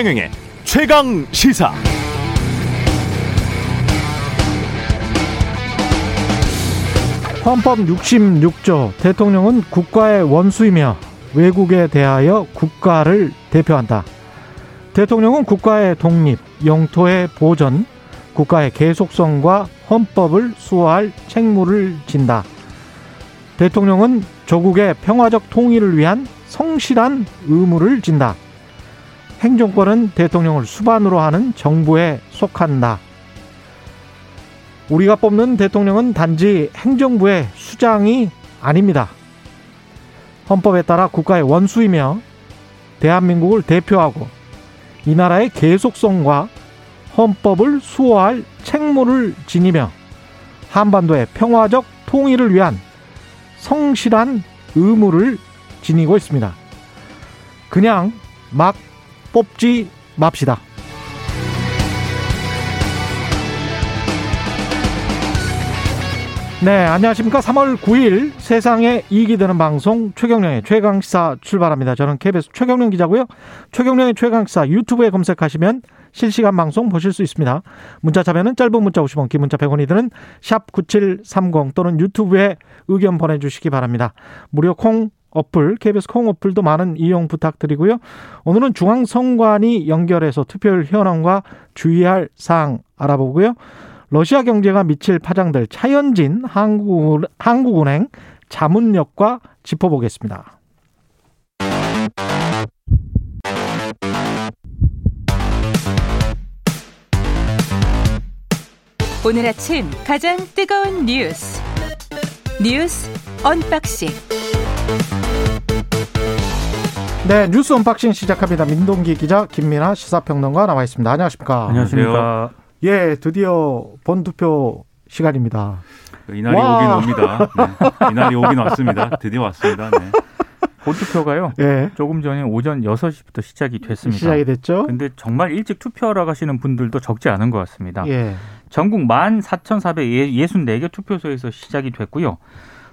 최경영의 최강 시사. 헌법 66조 대통령은 국가의 원수이며 외국에 대하여 국가를 대표한다. 대통령은 국가의 독립, 영토의 보전, 국가의 계속성과 헌법을 수호할 책무를 진다. 대통령은 조국의 평화적 통일을 위한 성실한 의무를 진다. 행정권은 대통령을 수반으로 하는 정부에 속한다. 우리가 뽑는 대통령은 단지 행정부의 수장이 아닙니다. 헌법에 따라 국가의 원수이며 대한민국을 대표하고 이 나라의 계속성과 헌법을 수호할 책무를 지니며 한반도의 평화적 통일을 위한 성실한 의무를 지니고 있습니다. 그냥 막 뽑지 맙시다. 네, 안녕하십니까. 3월 9일 세상에 이익이 되는 방송 최경령의 최강시사 출발합니다. 저는 KBS 최경령 기자고요. 최경령의 최강시사 유튜브에 검색하시면 실시간 방송 보실 수 있습니다. 문자 참여는 짧은 문자 50원, 긴 문자 100원이 드는 샵 9730 또는 유튜브에 의견 보내주시기 바랍니다. 무료 콩 어플, KBS 콩 어플도 많은 이용 부탁드리고요. 오늘은 중앙선관위 연결해서 투표율 현황과 주의할 사항 알아보고요. 러시아 경제가 미칠 파장들 차현진 한국, 한국은행 자문역과 짚어보겠습니다. 오늘 아침 가장 뜨거운 뉴스 뉴스 언박싱 네 뉴스 언박싱 시작합니다. 민동기 기자 김민아 시사평론가 나와 있습니다. 안녕하십니까? 안녕하십니까? 예, 드디어 본투표 시간입니다. 이날이 와. 오긴 옵니다. 네. 이날이 오긴 왔습니다. 드디어 왔습니다. 네. 본투표가요. 예, 조금 전에 오전 6시부터 시작이 됐습니다. 시작이 됐죠? 근데 정말 일찍 투표하러 가시는 분들도 적지 않은 것 같습니다. 예, 전국 14,464개 투표소에서 시작이 됐고요.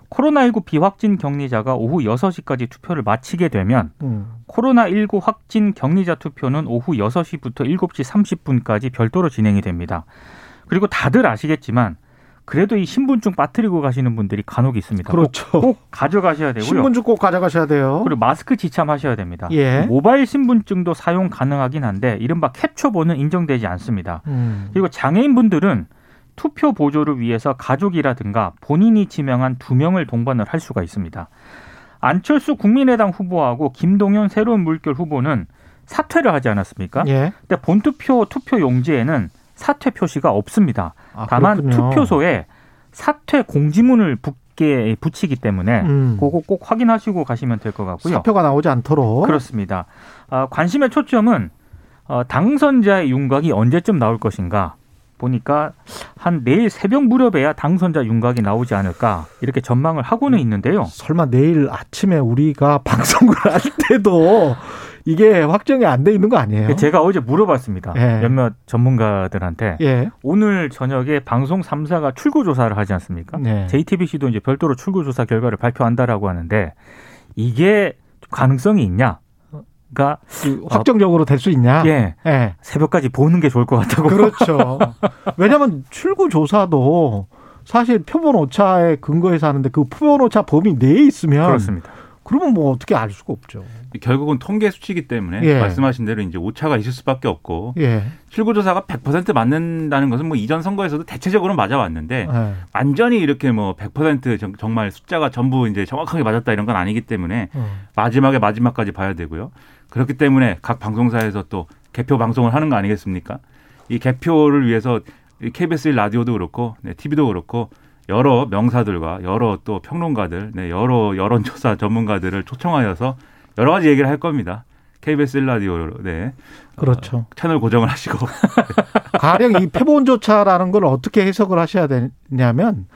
코로나19 비확진 격리자가 오후 6시까지 투표를 마치게 되면 음, 코로나19 확진 격리자 투표는 오후 6시부터 7시 30분까지 별도로 진행이 됩니다. 그리고 다들 아시겠지만 그래도 이 신분증 빠뜨리고 가시는 분들이 간혹 있습니다. 그렇죠. 꼭, 꼭 가져가셔야 되고요. 신분증 꼭 가져가셔야 돼요. 그리고 마스크 지참하셔야 됩니다. 예. 모바일 신분증도 사용 가능하긴 한데 이른바 캡처본은 인정되지 않습니다. 음, 그리고 장애인 분들은 투표 보조를 위해서 가족이라든가 본인이 지명한 두 명을 동반을 할 수가 있습니다. 안철수 국민의당 후보하고 김동연 새로운 물결 후보는 사퇴를 하지 않았습니까? 예. 근데 본투표 투표 용지에는 사퇴 표시가 없습니다. 아, 다만 그렇군요. 투표소에 사퇴 공지문을 붙게 붙이기 때문에 음, 그거 꼭 확인하시고 가시면 될 것 같고요. 사표가 나오지 않도록. 그렇습니다. 아, 관심의 초점은 어, 당선자의 윤곽이 언제쯤 나올 것인가 보니까 한 내일 새벽 무렵에야 당선자 윤곽이 나오지 않을까 이렇게 전망을 하고는 있는데요. 설마 내일 아침에 우리가 방송을 할 때도 이게 확정이 안 돼 있는 거 아니에요? 제가 어제 물어봤습니다. 예. 몇몇 전문가들한테 예. 오늘 저녁에 방송 3사가 출구 조사를 하지 않습니까? 네. JTBC도 이제 별도로 출구 조사 결과를 발표한다라고 하는데 이게 가능성이 있냐? 그러니까 그 확정적으로 될수 있냐? 예, 예. 새벽까지 보는 게 좋을 것 같다고. 그렇죠. 왜냐하면 출구 조사도 사실 표본 오차에 근거해서 하는데 그 표본 오차 범위 내에 있으면 그렇습니다. 그러면 뭐 어떻게 알 수가 없죠. 결국은 통계 수치이기 때문에 예. 말씀하신 대로 이제 오차가 있을 수밖에 없고 예. 출구조사가 100% 맞는다는 것은 뭐 이전 선거에서도 대체적으로 맞아왔는데 예. 완전히 이렇게 뭐 100% 정- 정말 숫자가 전부 이제 정확하게 맞았다 이런 건 아니기 때문에 어. 마지막에 마지막까지 봐야 되고요. 그렇기 때문에 각 방송사에서 또 개표 방송을 하는 거 아니겠습니까? 이 개표를 위해서 이 KBS 1 라디오도 그렇고 네, TV도 그렇고 여러 명사들과 여러 또 평론가들, 네, 여러 여론조사 전문가들을 초청하여서 여러 가지 얘기를 할 겁니다. KBS 1 라디오 네. 그렇죠. 어, 채널 고정을 하시고 가령 이 표본조차라는 걸 어떻게 해석을 하셔야 되냐면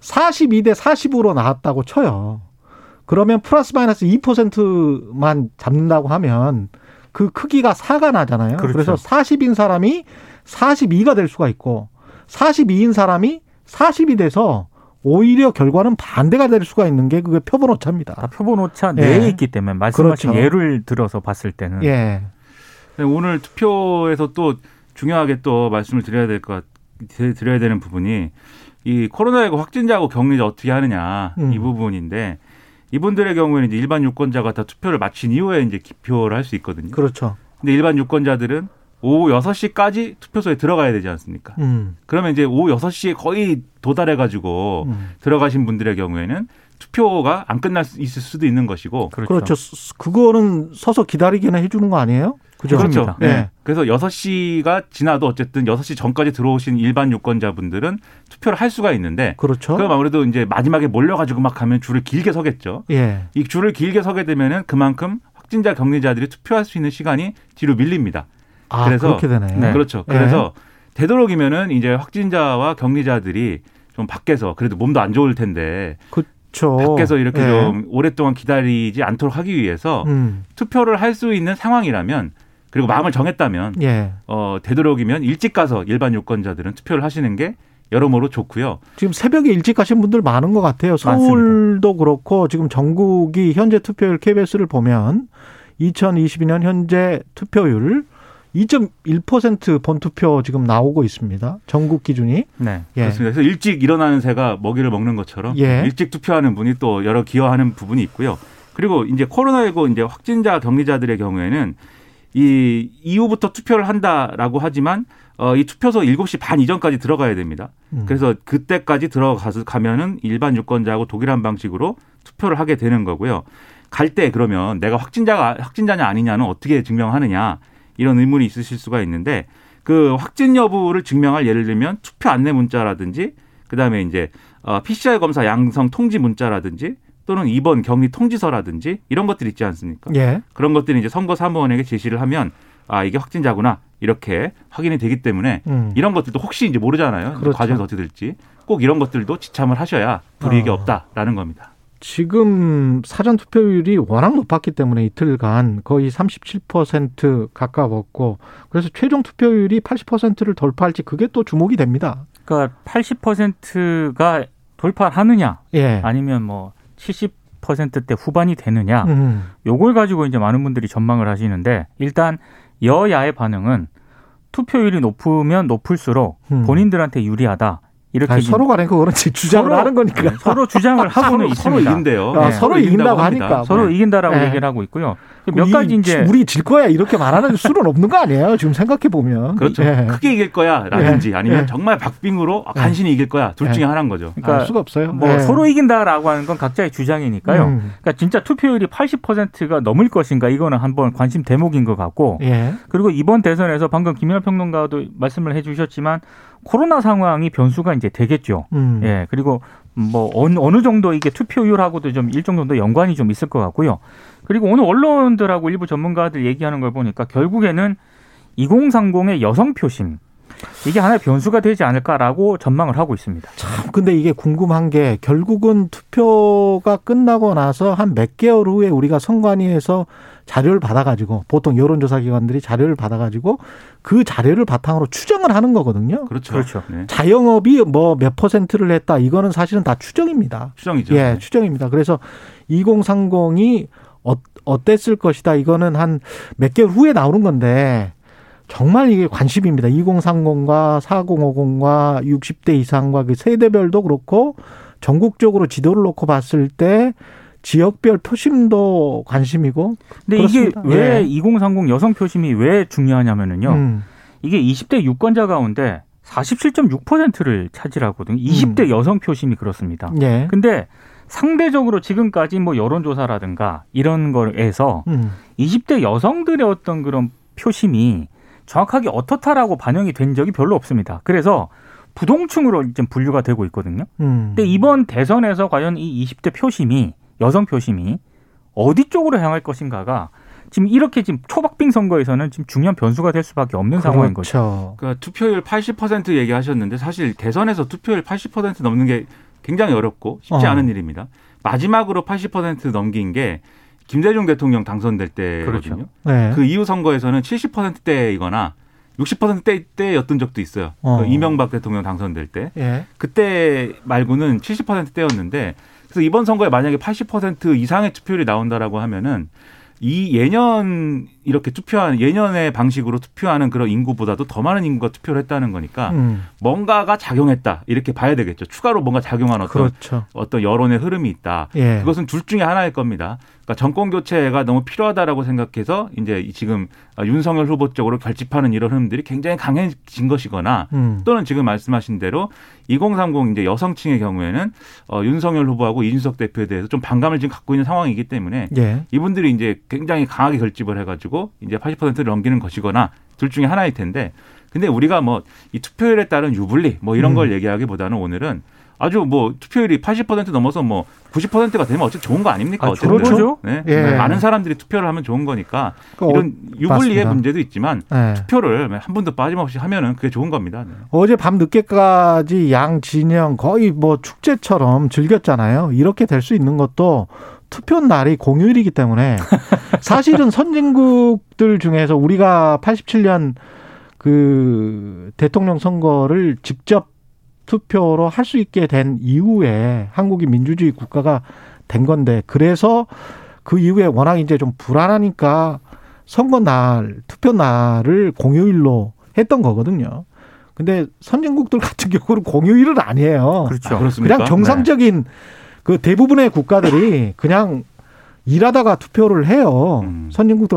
42대 40으로 나왔다고 쳐요. 그러면 플러스 마이너스 2%만 잡는다고 하면 그 크기가 4가 나잖아요. 그렇죠. 그래서 40인 사람이 42가 될 수가 있고 42인 사람이 40이 돼서 오히려 결과는 반대가 될 수가 있는 게 그게 표본 오차입니다. 다 표본 오차 예. 내에 있기 때문에 말씀하신 그렇죠. 예를 들어서 봤을 때는 예. 오늘 투표에서 또 중요하게 또 말씀을 드려야 될 것 드려야 되는 부분이 이 코로나19 확진자하고 격리자 어떻게 하느냐 음. 이 부분인데 이분들의 경우에는 이제 일반 유권자가 다 투표를 마친 이후에 이제 기표를 할 수 있거든요. 그렇죠. 근데 일반 유권자들은 오후 6시까지 투표소에 들어가야 되지 않습니까? 음. 그러면 이제 오후 6시에 거의 도달해 가지고 음. 들어가신 분들의 경우에는 투표가 안 끝날 수 있을 수도 있는 것이고 그렇죠. 스- 그거는 서서 기다리게나 해주는 거 아니에요? 그죠? 그렇죠. 그렇습니다. 네. 네. 그래서 6시가 지나도 어쨌든 6시 전까지 들어오신 일반 유권자분들은 투표를 할 수가 있는데 그렇죠. 그럼 아무래도 이제 마지막에 몰려 가지고 막 가면 줄을 길게 서겠죠. 예. 이 줄을 길게 서게 되면은 그만큼 확진자 격리자들이 투표할 수 있는 시간이 뒤로 밀립니다. 아, 그래서- 그렇게 되네. 네. 그렇죠. 예. 그래서 되도록이면은 이제 확진자와 격리자들이 좀 밖에서 그래도 몸도 안 좋을 텐데 그렇죠. 밖에서 이렇게 예. 좀 오랫동안 기다리지 않도록 하기 위해서 음. 투표를 할 수 있는 상황이라면 그리고 마음을 정했다면 예. 어, 되도록이면 일찍 가서 일반 유권자들은 투표를 하시는 게 여러모로 좋고요. 지금 새벽에 일찍 가신 분들 많은 것 같아요. 서울도 그렇고 지금 전국이 현재 투표율 KBS를 보면 2022년 현재 투표율 2.1% 본투표 지금 나오고 있습니다. 전국 기준이. 네. 예. 그렇습니다. 그래서 일찍 일어나는 새가 먹이를 먹는 것처럼 예. 일찍 투표하는 분이 또 여러 기여하는 부분이 있고요. 그리고 이제 코로나19 이제 확진자 격리자들의 경우에는 이 이후부터 투표를 한다라고 하지만 어, 이 투표소 7시 반 이전까지 들어가야 됩니다. 음. 그래서 그때까지 들어가서 가면은 일반 유권자하고 독일한 방식으로 투표를 하게 되는 거고요. 갈 때 그러면 내가 확진자가 확진자냐 아니냐는 어떻게 증명하느냐 이런 의문이 있으실 수가 있는데 그 확진 여부를 증명할 예를 들면 투표 안내 문자라든지 그다음에 이제 어, PCR 검사 양성 통지 문자라든지 또는 입원 격리 통지서라든지 이런 것들 있지 않습니까? 예. 그런 것들이 이제 선거 사무원에게 제시를 하면 아 이게 확진자구나 이렇게 확인이 되기 때문에 음. 이런 것들도 혹시 이제 모르잖아요. 그렇죠. 과정에서 어떻게 될지 꼭 이런 것들도 지참을 하셔야 불이익이 어. 없다라는 겁니다. 지금 사전 투표율이 워낙 높았기 때문에 이틀간 거의 37% 가까웠고 그래서 최종 투표율이 80%를 돌파할지 그게 또 주목이 됩니다. 그러니까 80%가 돌파하느냐 예. 아니면 뭐 70%대 후반이 되느냐 음. 요걸 가지고 이제 많은 분들이 전망을 하시는데 일단 여야의 반응은 투표율이 높으면 높을수록 음. 본인들한테 유리하다 이렇게 아니, 서로 간에 그거는 지- 주장을 서로- 하는 거니까. 네, 서로 주장을 하고는 서로, 서로 있습니다. 이긴대요. 아, 네, 서로 이긴다고 합니다. 하니까. 서로 네. 이긴다라고 네. 얘기를 하고 있고요. 몇 이- 가지 이제 우리 질 거야 이렇게 말하는 수는 없는 거 아니에요? 지금 생각해 보면. 그렇죠. 예. 크게 이길 거야라든지 예. 아니면 예. 정말 박빙으로 아, 예. 간신히 이길 거야. 둘 예. 중에 하나인 거죠. 그러니까 알 수가 없어요. 뭐 예. 서로 이긴다라고 하는 건 각자의 주장이니까요. 음. 그러니까 진짜 투표율이 80%가 넘을 것인가 이거는 한번 관심 대목인 것 같고 예. 그리고 이번 대선에서 방금 김연아 평론가도 말씀을 해주셨지만 코로나 상황이 변수가 이제 되겠죠. 음. 예 그리고 뭐 어느, 어느 정도 이게 투표율하고도 좀 일정 정도 연관이 좀 있을 것 같고요. 그리고 오늘 언론들하고 일부 전문가들 얘기하는 걸 보니까 결국에는 2030의 여성 표심 이게 하나의 변수가 되지 않을까라고 전망을 하고 있습니다. 참 근데 이게 궁금한 게 결국은 투표가 끝나고 나서 한 몇 개월 후에 우리가 선관위에서 자료를 받아가지고 보통 여론조사 기관들이 자료를 받아가지고 그 자료를 바탕으로 추정을 하는 거거든요. 그렇죠. 그렇죠. 네. 자영업이 뭐 몇 퍼센트를 했다 이거는 사실은 다 추정입니다. 추정이죠. 예, 네. 추정입니다. 그래서 2030이 어, 어땠을 것이다. 이거는 한 몇 개월 후에 나오는 건데 정말 이게 관심입니다. 2030과 4050과 60대 이상과 그 세대별도 그렇고 전국적으로 지도를 놓고 봤을 때 지역별 표심도 관심이고 근데 그렇습니다. 이게 왜 예. 2030 여성 표심이 왜 중요하냐면은요. 음, 이게 20대 유권자 가운데 47.6%를 차지하거든요. 20대 음. 여성 표심이 그렇습니다. 예. 근데 상대적으로 지금까지 뭐 여론조사라든가 이런 거에서 음, 20대 여성들의 어떤 그런 표심이 정확하게 어떻다라고 반영이 된 적이 별로 없습니다. 그래서 부동층으로 좀 분류가 되고 있거든요. 음. 근데 이번 대선에서 과연 이 20대 표심이 여성 표심이 어디 쪽으로 향할 것인가가 지금 이렇게 지금 초박빙 선거에서는 지금 중요한 변수가 될 수밖에 없는 상황인 거죠. 그렇죠. 그러니까 투표율 80% 얘기하셨는데 사실 대선에서 투표율 80% 넘는 게 굉장히 어렵고 쉽지 어. 않은 일입니다. 마지막으로 80% 넘긴 게 김대중 대통령 당선될 때거든요. 그렇죠. 네. 그 이후 선거에서는 70%대이거나 60%대였던 적도 있어요. 어. 그 이명박 대통령 당선될 때. 예. 그때 말고는 70%대였는데 그래서 이번 선거에 만약에 80% 이상의 투표율이 나온다라고 하면은 이 예년 이렇게 투표한 예년의 방식으로 투표하는 그런 인구보다도 더 많은 인구가 투표를 했다는 거니까 음. 뭔가가 작용했다 이렇게 봐야 되겠죠. 추가로 뭔가 작용한 어떤 그렇죠. 어떤 여론의 흐름이 있다. 예. 그것은 둘 중에 하나일 겁니다. 그러니까 정권 교체가 너무 필요하다라고 생각해서 이제 지금 윤석열 후보 쪽으로 결집하는 이런 흐름들이 굉장히 강해진 것이거나 음. 또는 지금 말씀하신 대로 2030 이제 여성층의 경우에는 어, 윤석열 후보하고 이준석 대표에 대해서 좀 반감을 지금 갖고 있는 상황이기 때문에 예. 이분들이 이제 굉장히 강하게 결집을 해가지고 이제 80%를 넘기는 것이거나 둘 중에 하나일 텐데 근데 우리가 뭐 이 투표율에 따른 유불리 뭐 이런 음. 걸 얘기하기보다는 오늘은 아주 뭐 투표율이 80% 넘어서 뭐 90%가 되면 어쨌든 좋은 거 아닙니까? 아, 어쨌든. 그렇죠. 네. 예. 많은 사람들이 투표를 하면 좋은 거니까 그 어, 이런 유불리의 맞습니다. 문제도 있지만 예. 투표를 한 분도 빠짐없이 하면은 그게 좋은 겁니다. 네. 어제 밤 늦게까지 양 진영 거의 뭐 축제처럼 즐겼잖아요. 이렇게 될 수 있는 것도 투표 날이 공휴일이기 때문에 사실은 선진국들 중에서 우리가 87년 그 대통령 선거를 직접 투표로 할 수 있게 된 이후에 한국이 민주주의 국가가 된 건데 그래서 그 이후에 워낙 이제 좀 불안하니까 선거 날 투표 날을 공휴일로 했던 거거든요. 근데 선진국들 같은 경우는 공휴일은 아니에요. 그렇죠. 아, 그렇습니까? 그냥 정상적인 그 대부분의 국가들이 그냥 일하다가 투표를 해요. 음. 선진국들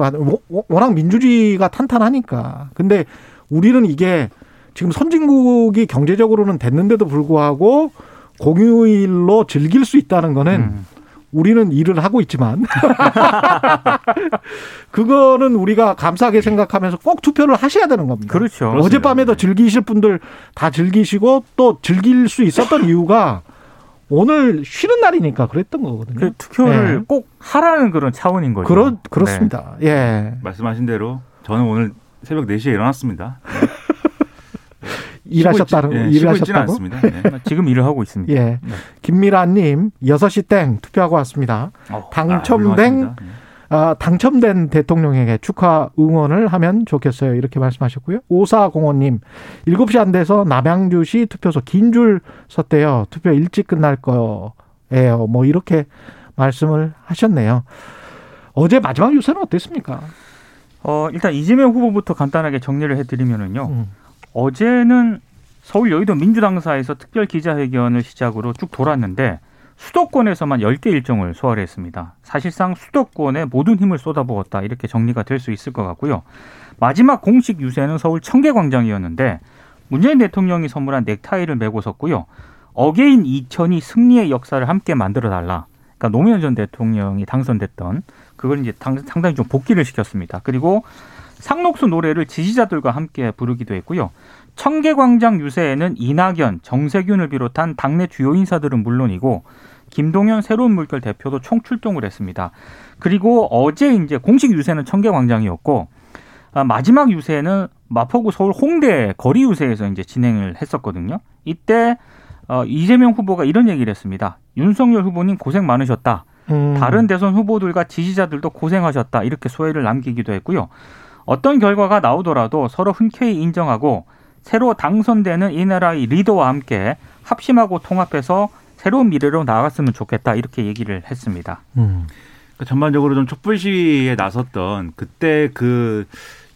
워낙 민주주의가 탄탄하니까. 근데 우리는 이게 지금 선진국이 경제적으로는 됐는데도 불구하고 공휴일로 즐길 수 있다는 거는 음. 우리는 일을 하고 있지만 그거는 우리가 감사하게 생각하면서 꼭 투표를 하셔야 되는 겁니다. 그렇죠. 그렇습니다. 어젯밤에도 즐기실 분들 다 즐기시고 또 즐길 수 있었던 이유가 오늘 쉬는 날이니까 그랬던 거거든요. 그 투표를 네. 꼭 하라는 그런 차원인 거죠. 그렇 그렇습니다. 예. 말씀하신 대로 저는 오늘 새벽 4시에 일어났습니다. 일하셨다는 예, 일하셨다고? 않습니다. 네. 네. 지금 일을 하고 있습니다. 예. 네. 김미란 님 6시 땡 투표하고 왔습니다. 어, 당첨된 아. 네. 아, 당첨된 대통령에게 축하 응원을 하면 좋겠어요. 이렇게 말씀하셨고요. 오사공원 님, 7시 안 돼서 남양주시 투표소 긴 줄 섰대요. 투표 일찍 끝날 거예요. 뭐 이렇게 말씀을 하셨네요. 어제 마지막 유세는 어땠습니까? 어, 일단 이재명 후보부터 간단하게 정리를 해드리면은요. 음, 어제는 서울 여의도 민주당사에서 특별 기자회견을 시작으로 쭉 돌았는데 수도권에서만 10개 일정을 소화를 했습니다. 사실상 수도권에 모든 힘을 쏟아부었다 이렇게 정리가 될 수 있을 것 같고요. 마지막 공식 유세는 서울 청계광장이었는데 문재인 대통령이 선물한 넥타이를 메고 섰고요. Again 2002 승리의 역사를 함께 만들어 달라. 그러니까 노무현 전 대통령이 당선됐던 그걸 이제 당- 상당히 좀 복기를 시켰습니다. 그리고 상록수 노래를 지지자들과 함께 부르기도 했고요. 청계광장 유세에는 이낙연, 정세균을 비롯한 당내 주요 인사들은 물론이고 김동연 새로운 물결 대표도 총출동을 했습니다. 그리고 어제 이제 공식 유세는 청계광장이었고 아, 마지막 유세는 마포구 서울 홍대 거리 유세에서 이제 진행을 했었거든요. 이때 어, 이재명 후보가 이런 얘기를 했습니다. 윤석열 후보님 고생 많으셨다. 음, 다른 대선 후보들과 지지자들도 고생하셨다. 이렇게 소회를 남기기도 했고요. 어떤 결과가 나오더라도 서로 흔쾌히 인정하고 새로 당선되는 이 나라의 리더와 함께 합심하고 통합해서 새로운 미래로 나아갔으면 좋겠다. 이렇게 얘기를 했습니다. 음, 그 전반적으로 좀 촛불 시위에 나섰던 그때 그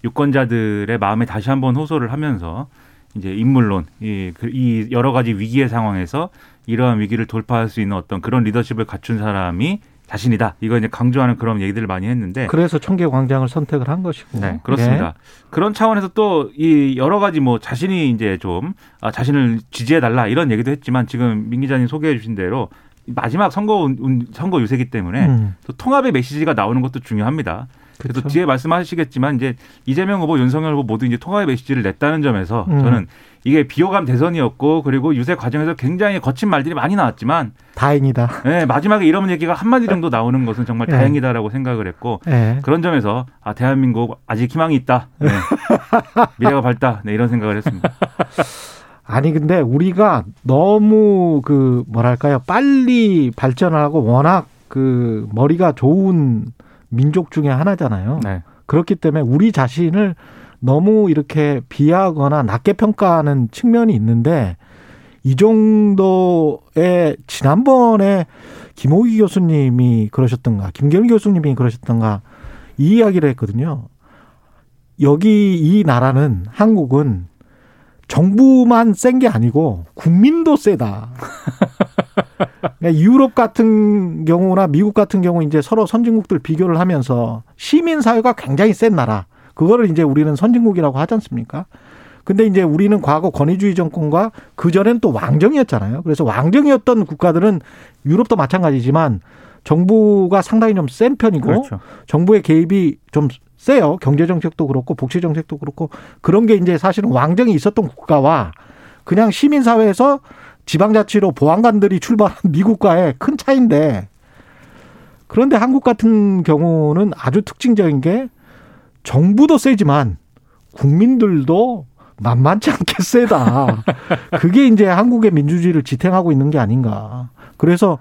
유권자들의 마음에 다시 한번 호소를 하면서 이제 인물론 이, 그- 이 여러 가지 위기의 상황에서 이러한 위기를 돌파할 수 있는 어떤 그런 리더십을 갖춘 사람이 자신이다. 이거 이제 강조하는 그런 얘기들을 많이 했는데 그래서 청계 광장을 선택을 한 것이고. 네, 그렇습니다. 그런 차원에서 또 이 여러 가지 뭐 자신이 이제 좀 아, 자신을 지지해 달라 이런 얘기도 했지만 지금 민 기자님 소개해 주신 대로 마지막 선거 선거 유세기 때문에 음, 또 통합의 메시지가 나오는 것도 중요합니다. 그래서 그렇죠. 뒤에 말씀하시겠지만 이제 이재명 후보, 윤석열 후보 모두 이제 통합의 메시지를 냈다는 점에서 음. 저는 이게 비호감 대선이었고 그리고 유세 과정에서 굉장히 거친 말들이 많이 나왔지만 다행이다. 네, 마지막에 이런 얘기가 한 마디 정도 나오는 것은 정말 예. 다행이다라고 생각을 했고 예. 그런 점에서 아 대한민국 아직 희망이 있다. 네. 미래가 밝다. 네, 이런 생각을 했습니다. 아니 근데 우리가 너무 그 뭐랄까요 빨리 발전을 하고 워낙 그 머리가 좋은 민족 중에 하나잖아요. 네. 그렇기 때문에 우리 자신을 너무 이렇게 비하거나 낮게 평가하는 측면이 있는데 이 정도의 지난번에 김호기 교수님이 그러셨던가 김경일 교수님이 그러셨던가 이 이야기를 했거든요. 여기 이 나라는 한국은 정부만 센 게 아니고 국민도 세다. 그러니까 유럽 같은 경우나 미국 같은 경우 이제 서로 선진국들 비교를 하면서 시민 사회가 굉장히 센 나라. 그거를 이제 우리는 선진국이라고 하지 않습니까? 근데 이제 우리는 과거 권위주의 정권과 그 전엔 또 왕정이었잖아요. 그래서 왕정이었던 국가들은 유럽도 마찬가지지만 정부가 상당히 좀 센 편이고 그렇죠. 정부의 개입이 좀 세요. 경제 정책도 그렇고 복지 정책도 그렇고 그런 게 이제 사실은 왕정이 있었던 국가와 그냥 시민 사회에서 지방자치로 보안관들이 출발한 미국과의 큰 차이인데 그런데 한국 같은 경우는 아주 특징적인 게 정부도 세지만 국민들도 만만치 않게 세다. 그게 이제 한국의 민주주의를 지탱하고 있는 게 아닌가. 그래서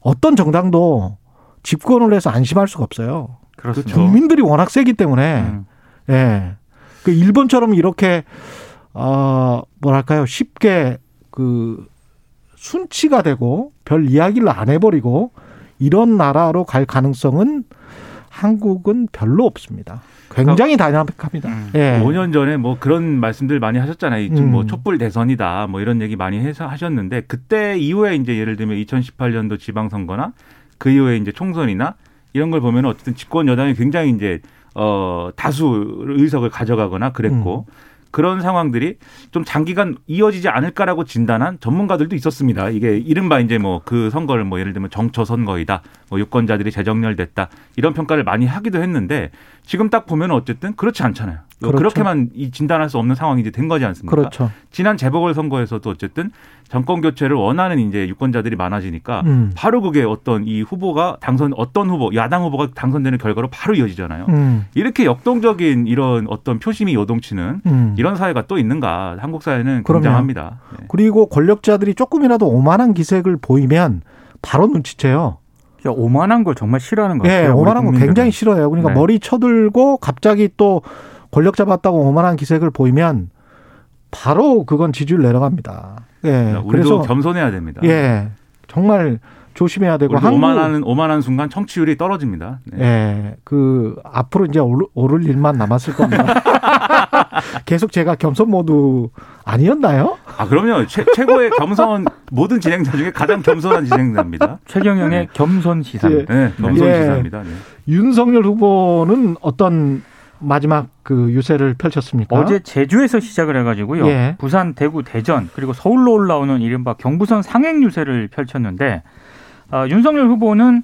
어떤 정당도 집권을 해서 안심할 수가 없어요. 그렇습니다. 국민들이 워낙 세기 때문에 음. 예. 그 일본처럼 이렇게 어 뭐랄까요 쉽게 그 순치가 되고 별 이야기를 안 해버리고 이런 나라로 갈 가능성은 한국은 별로 없습니다. 굉장히 다이나믹합니다. 음. 예. 5년 전에 뭐 그런 말씀들 많이 하셨잖아요. 지금 음. 뭐 촛불 대선이다 뭐 이런 얘기 많이 해서 하셨는데 그때 이후에 이제 예를 들면 2018년도 지방선거나 그 이후에 이제 총선이나 이런 걸 보면 어쨌든 집권 여당이 굉장히 이제 어 다수 의석을 가져가거나 그랬고 그런 상황들이 좀 장기간 이어지지 않을까라고 진단한 전문가들도 있었습니다. 이게 이른바 이제 뭐 그 선거를 뭐 예를 들면 정초 선거이다, 뭐 유권자들이 재정렬됐다 이런 평가를 많이 하기도 했는데 지금 딱 보면 어쨌든 그렇지 않잖아요. 그렇죠. 그렇게만 이 진단할 수 없는 상황이 이제 된 거지 않습니까? 그렇죠. 지난 재보궐 선거에서도 어쨌든 정권 교체를 원하는 이제 유권자들이 많아지니까 음. 바로 그게 어떤 이 후보가 당선 어떤 후보 야당 후보가 당선되는 결과로 바로 이어지잖아요. 음. 이렇게 역동적인 이런 어떤 표심이 요동치는 음. 이런 사회가 또 있는가? 한국 사회는. 굉장합니다. 네. 그리고 권력자들이 조금이라도 오만한 기색을 보이면 바로 눈치채요. 오만한 걸 정말 싫어하는 것 예, 같아요. 우리 오만한 거. 굉장히 싫어요. 그러니까 네. 머리 쳐들고 갑자기 또 권력 잡았다고 오만한 기색을 보이면 바로 그건 지지율 내려갑니다. 예. 우리도 그래서 겸손해야 됩니다. 예. 정말 조심해야 되고 한국 오만한 오만한 순간 청취율이 떨어집니다. 네. 예. 그 앞으로 이제 오를, 오를 일만 남았을 겁니다. 계속 제가 겸손 모드 아니었나요? 아 그럼요. 최, 최고의 겸손 모든 진행자 중에 가장 겸손한 진행자입니다. 최경영의 겸손 시상. 예. 네, 겸손 예. 시사입니다. 네. 윤석열 후보는 어떤 마지막 그 유세를 펼쳤습니까? 어제 제주에서 시작을 해가지고요. 예. 부산, 대구, 대전 그리고 서울로 올라오는 이른바 경부선 상행 유세를 펼쳤는데 어, 윤석열 후보는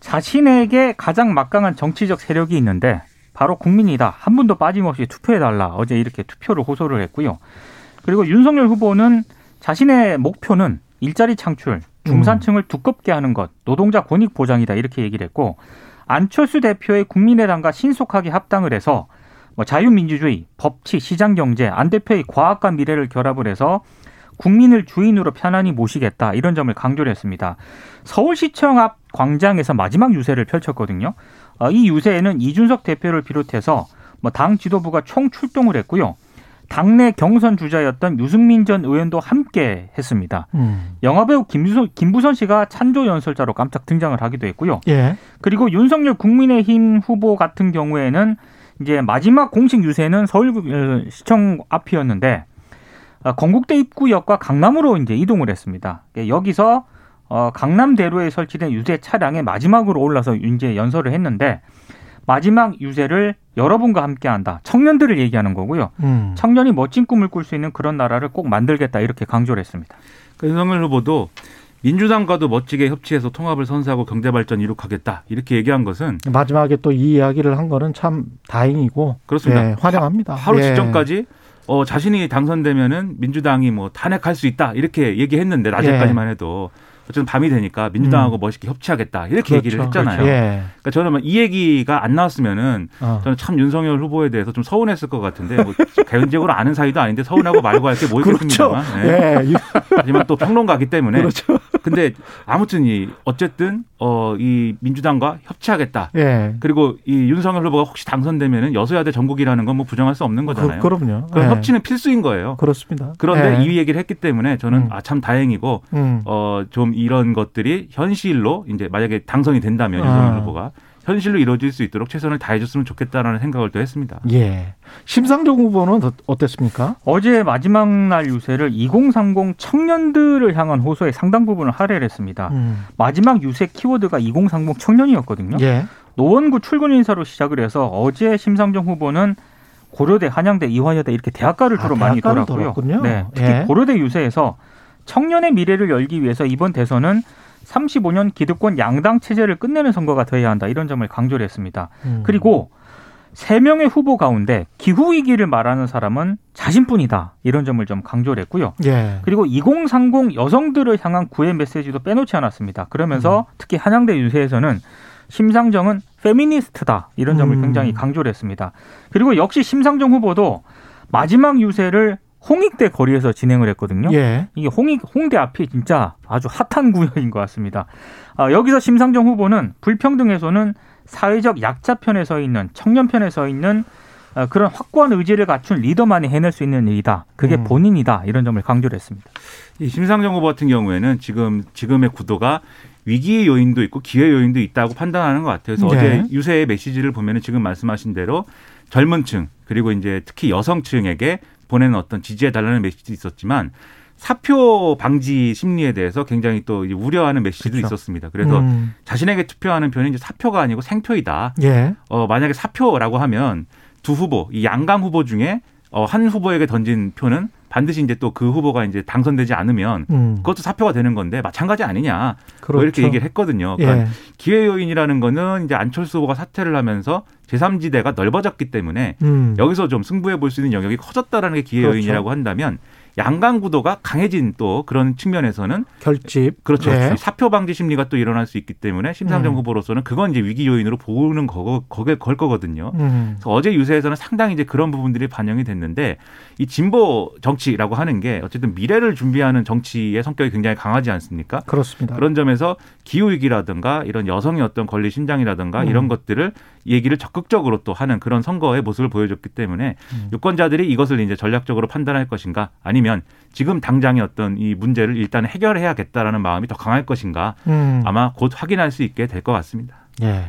자신에게 가장 막강한 정치적 세력이 있는데 바로 국민이다. 한 분도 빠짐없이 투표해달라. 어제 이렇게 투표를 호소를 했고요. 그리고 윤석열 후보는 자신의 목표는 일자리 창출, 중산층을 두껍게 하는 것, 노동자 권익 보장이다. 이렇게 얘기를 했고 안철수 대표의 국민의당과 신속하게 합당을 해서 뭐 자유민주주의, 법치, 시장경제, 안 대표의 과학과 미래를 결합을 해서 국민을 주인으로 편안히 모시겠다 이런 점을 강조를 했습니다. 서울시청 앞 광장에서 마지막 유세를 펼쳤거든요. 어, 이 유세에는 이준석 대표를 비롯해서 뭐 당 지도부가 총 출동을 했고요. 당내 경선 주자였던 유승민 전 의원도 함께 했습니다. 음. 영화배우 김부선, 김부선 씨가 찬조 연설자로 깜짝 등장을 하기도 했고요. 예. 그리고 윤석열 국민의힘 후보 같은 경우에는 이제 마지막 공식 유세는 서울시청 앞이었는데 어, 건국대 입구역과 강남으로 이제 이동을 했습니다. 예, 여기서 어, 강남대로에 설치된 유세 차량에 마지막으로 올라서 이제 연설을 했는데 마지막 유세를 여러분과 함께한다. 청년들을 얘기하는 거고요. 음. 청년이 멋진 꿈을 꿀 수 있는 그런 나라를 꼭 만들겠다 이렇게 강조를 했습니다. 그 윤석열 후보도 민주당과도 멋지게 협치해서 통합을 선사하고 경제 발전 이룩하겠다 이렇게 얘기한 것은 마지막에 또 이 이야기를 한 거는 참 다행이고 그렇습니다. 예, 환영합니다. 하 루 예. 직전까지 어, 자신이 당선되면은 민주당이 뭐 탄핵할 수 있다 이렇게 얘기했는데 낮에까지만 해도 어쨌든 밤이 되니까 민주당하고 멋있게 협치하겠다 이렇게 얘기를 그렇죠. 했잖아요. 예. 그러니까 저는 막이 얘기가 안 나왔으면은 어. 저는 참 윤석열 후보에 대해서 좀 서운했을 것 같은데 뭐 개인적으로 아는 사이도 아닌데 서운하고 말고 할 게뭐 그렇죠. 있겠습니다만. 네. 예. 하지만 또 평론가기 때문에. 그렇죠. 근데 아무튼 이 어쨌든 어 이 민주당과 협치하겠다. 예. 그리고 이 윤석열 후보가 혹시 당선되면은 여소야대 전국이라는 건 뭐 부정할 수 없는 거잖아요. 그, 럼요 그럼 협치는 필수인 거예요. 그렇습니다. 그런데 예. 이 얘기를 했기 때문에 저는 음. 아참 다행이고 음. 어좀 이런 것들이 현실로 이제 만약에 당선이 된다면 아. 윤석열 후보가 현실로 이루어질 수 있도록 최선을 다해줬으면 좋겠다라는 생각을 또 했습니다. 예. 심상정 후보는 어- 어땠습니까? 어제 마지막 날 유세를 2030 청년들을 향한 호소의 상당 부분을 할애를 했습니다. 음. 마지막 유세 키워드가 2030 청년이었거든요. 예. 노원구 출근 인사로 시작을 해서 어제 심상정 후보는 고려대, 한양대, 이화여대 이렇게 대학가를 아, 주로 많이 대학가를 돌았고요. 돌았군요. 네, 특히 예. 고려대 유세에서 청년의 미래를 열기 위해서 이번 대선은 35년 기득권 양당 체제를 끝내는 선거가 되어야 한다 이런 점을 강조를 했습니다. 음. 그리고 세 명의 후보 가운데 기후 위기를 말하는 사람은 자신뿐이다 이런 점을 좀 강조를 했고요. 예. 그리고 2030 여성들을 향한 구애 메시지도 빼놓지 않았습니다. 그러면서 음. 특히 한양대 유세에서는 심상정은 페미니스트다 이런 점을 음. 굉장히 강조를 했습니다. 그리고 역시 심상정 후보도 마지막 유세를 홍익대 거리에서 진행을 했거든요. 예. 이게 홍익 홍대 앞이 진짜 아주 핫한 구역인 것 같습니다. 아, 여기서 심상정 후보는 불평등에서는 사회적 약자 편에 서 있는 청년 편에 서 있는 아, 그런 확고한 의지를 갖춘 리더만이 해낼 수 있는 일이다. 그게 음. 본인이다. 이런 점을 강조를 했습니다. 이 심상정 후보 같은 경우에는 지금 지금의 구도가 위기의 요인도 있고 기회 요인도 있다고 판단하는 것 같아요. 그래서 네. 어제 유세의 메시지를 보면은 지금 말씀하신 대로 젊은 층 그리고 이제 특히 여성층에게 보내는 어떤 지지해 달라는 메시지도 있었지만 사표 방지 심리에 대해서 굉장히 또 우려하는 메시지도 그렇죠. 있었습니다. 그래서 음. 자신에게 투표하는 표는 이제 사표가 아니고 생표이다. 예. 어, 만약에 사표라고 하면 두 후보, 이 양강 후보 중에 어, 한 후보에게 던진 표는 반드시 이제 또 그 후보가 이제 당선되지 않으면 음. 그것도 사표가 되는 건데 마찬가지 아니냐. 그렇죠. 뭐 이렇게 얘기를 했거든요. 그러니까 예. 기회 요인이라는 거는 이제 안철수 후보가 사퇴를 하면서 제3지대가 넓어졌기 때문에 음. 여기서 좀 승부해 볼 수 있는 영역이 커졌다라는 게 기회 그렇죠. 요인이라고 한다면 양강 구도가 강해진 또 그런 측면에서는 결집. 그렇죠. 예. 사표 방지 심리가 또 일어날 수 있기 때문에 심상정 음. 후보로서는 그건 이제 위기 요인으로 보는 거 거기에 걸 거거든요. 음. 그래서 어제 유세에서는 상당히 이제 그런 부분들이 반영이 됐는데 이 진보 정치라고 하는 게 어쨌든 미래를 준비하는 정치의 성격이 굉장히 강하지 않습니까? 그렇습니다. 그런 점에서 기후 위기라든가 이런 여성의 어떤 권리 신장이라든가 음. 이런 것들을 얘기를 적극적으로 또 하는 그런 선거의 모습을 보여줬기 때문에 음. 유권자들이 이것을 이제 전략적으로 판단할 것인가 아니면 지금 당장의 어떤 이 문제를 일단 해결해야겠다라는 마음이 더 강할 것인가 음. 아마 곧 확인할 수 있게 될 것 같습니다. 예.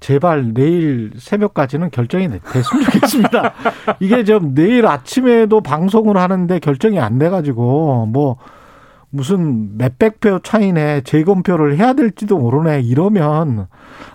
제발 내일 새벽까지는 결정이 됐- 됐으면 좋겠습니다. 이게 좀 내일 아침에도 방송을 하는데 결정이 안 돼가지고 뭐 무슨 몇백 표 차이네 재검표를 해야 될지도 모르네 이러면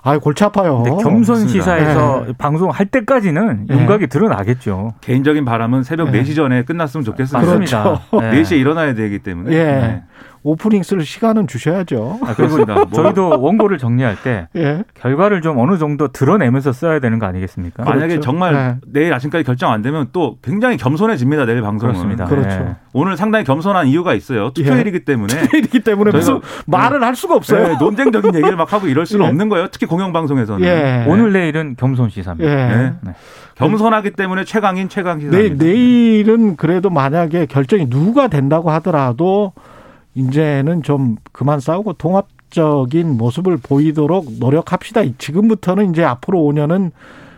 아 골치 아파요. 맞습니다. 시사에서 네. 방송할 때까지는 네. 윤곽이 드러나겠죠. 개인적인 바람은 새벽 네. 4시 전에 끝났으면 좋겠습니다. 맞습니다. 그렇죠. 네. 4시에 일어나야 되기 때문에. 예. 네. 오프닝 쓸 시간은 주셔야죠. 아, 그렇습니다. 뭐 저희도 원고를 정리할 때 예. 결과를 좀 어느 정도 드러내면서 써야 되는 거 아니겠습니까? 만약에 그렇죠. 정말 네. 내일 아침까지 결정 안 되면 또 굉장히 겸손해집니다. 내일 방송은. 그렇습니다. 그렇죠. 네. 오늘 상당히 겸손한 이유가 있어요. 투표일이기 때문에. 이기 때문에 무슨 말을 할 수가 없어요. 네, 논쟁적인 얘기를 막 하고 이럴 수는 예. 없는 거예요. 특히 공영방송에서는. 예. 오늘 내일은 겸손 시사입니다. 예. 네. 네. 겸손하기 때문에 최강인 최강 시사. 내일, 내일은 그래도 만약에 결정이 누가 된다고 하더라도 이제는 좀 그만 싸우고 통합적인 모습을 보이도록 노력합시다. 지금부터는 이제 앞으로 5년은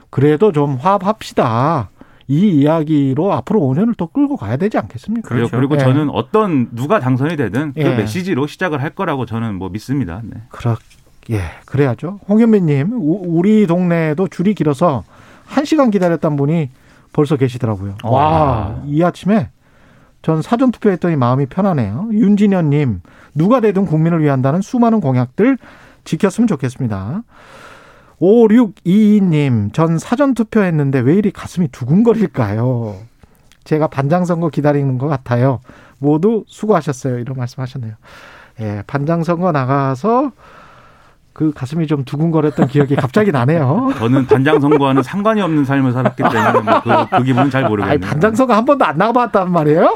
그래도 좀 화합합시다. 이 이야기로 앞으로 5년을 또 끌고 가야 되지 않겠습니까? 그리고, 그렇죠. 그리고 예. 저는 어떤 누가 당선이 되든 그 예. 메시지로 시작을 할 거라고 저는 뭐 믿습니다. 네. 그렇, 예, 그래야죠. 홍현민님, 우- 우리 동네에도 줄이 길어서 한 시간 기다렸던 분이 벌써 계시더라고요. 와. 와, 이 아침에 전 사전 투표했더니 마음이 편하네요. 윤진현님, 누가 되든 국민을 위한다는 수많은 공약들 지켰으면 좋겠습니다. 5622님, 전 사전 투표했는데 왜 이리 가슴이 두근거릴까요? 제가 반장선거 기다리는 것 같아요. 모두 수고하셨어요. 이런 말씀 하셨네요. 예, 반장선거 나가서 그 가슴이 좀 두근거렸던 기억이 갑자기 나네요. 저는 반장 선거와는 상관이 없는 삶을 살았기 때문에 뭐 그, 그 기분은 잘 모르겠네요. 아니, 반장선거 한 번도 안 나가봤단 말이에요?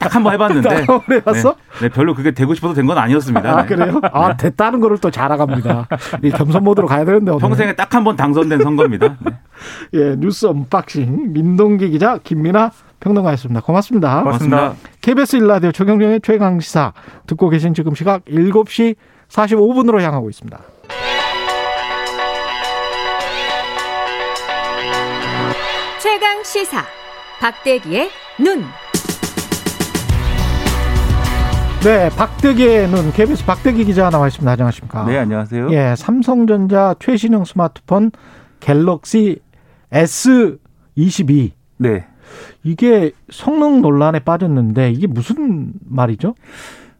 딱 한 번 해봤는데 나 해봤어? 네, 네, 별로 그게 되고 싶어서 된 건 아니었습니다. 아, 네. 그래요? 아, 됐다는 거를 또 자랑합니다. 이 겸손 모드로 가야 되는데. 오늘. 평생에 딱 한 번 당선된 선거입니다. 네. 예, 뉴스 언박싱. 민동기 기자, 김민아 평론가였습니다. 고맙습니다. 고맙습니다. KBS 일라디오 최경영의 최강시사 듣고 계신 지금 시각 7시 45분으로 향하고 있습니다. 최강 시사 박대기의 눈. 네, 박대기의 눈 KBS 박대기 기자 나와 있습니다. 안녕하십니까? 네, 안녕하세요. 예, 삼성전자 최신형 스마트폰 갤럭시 S22 네. 이게 성능 논란에 빠졌는데 이게 무슨 말이죠?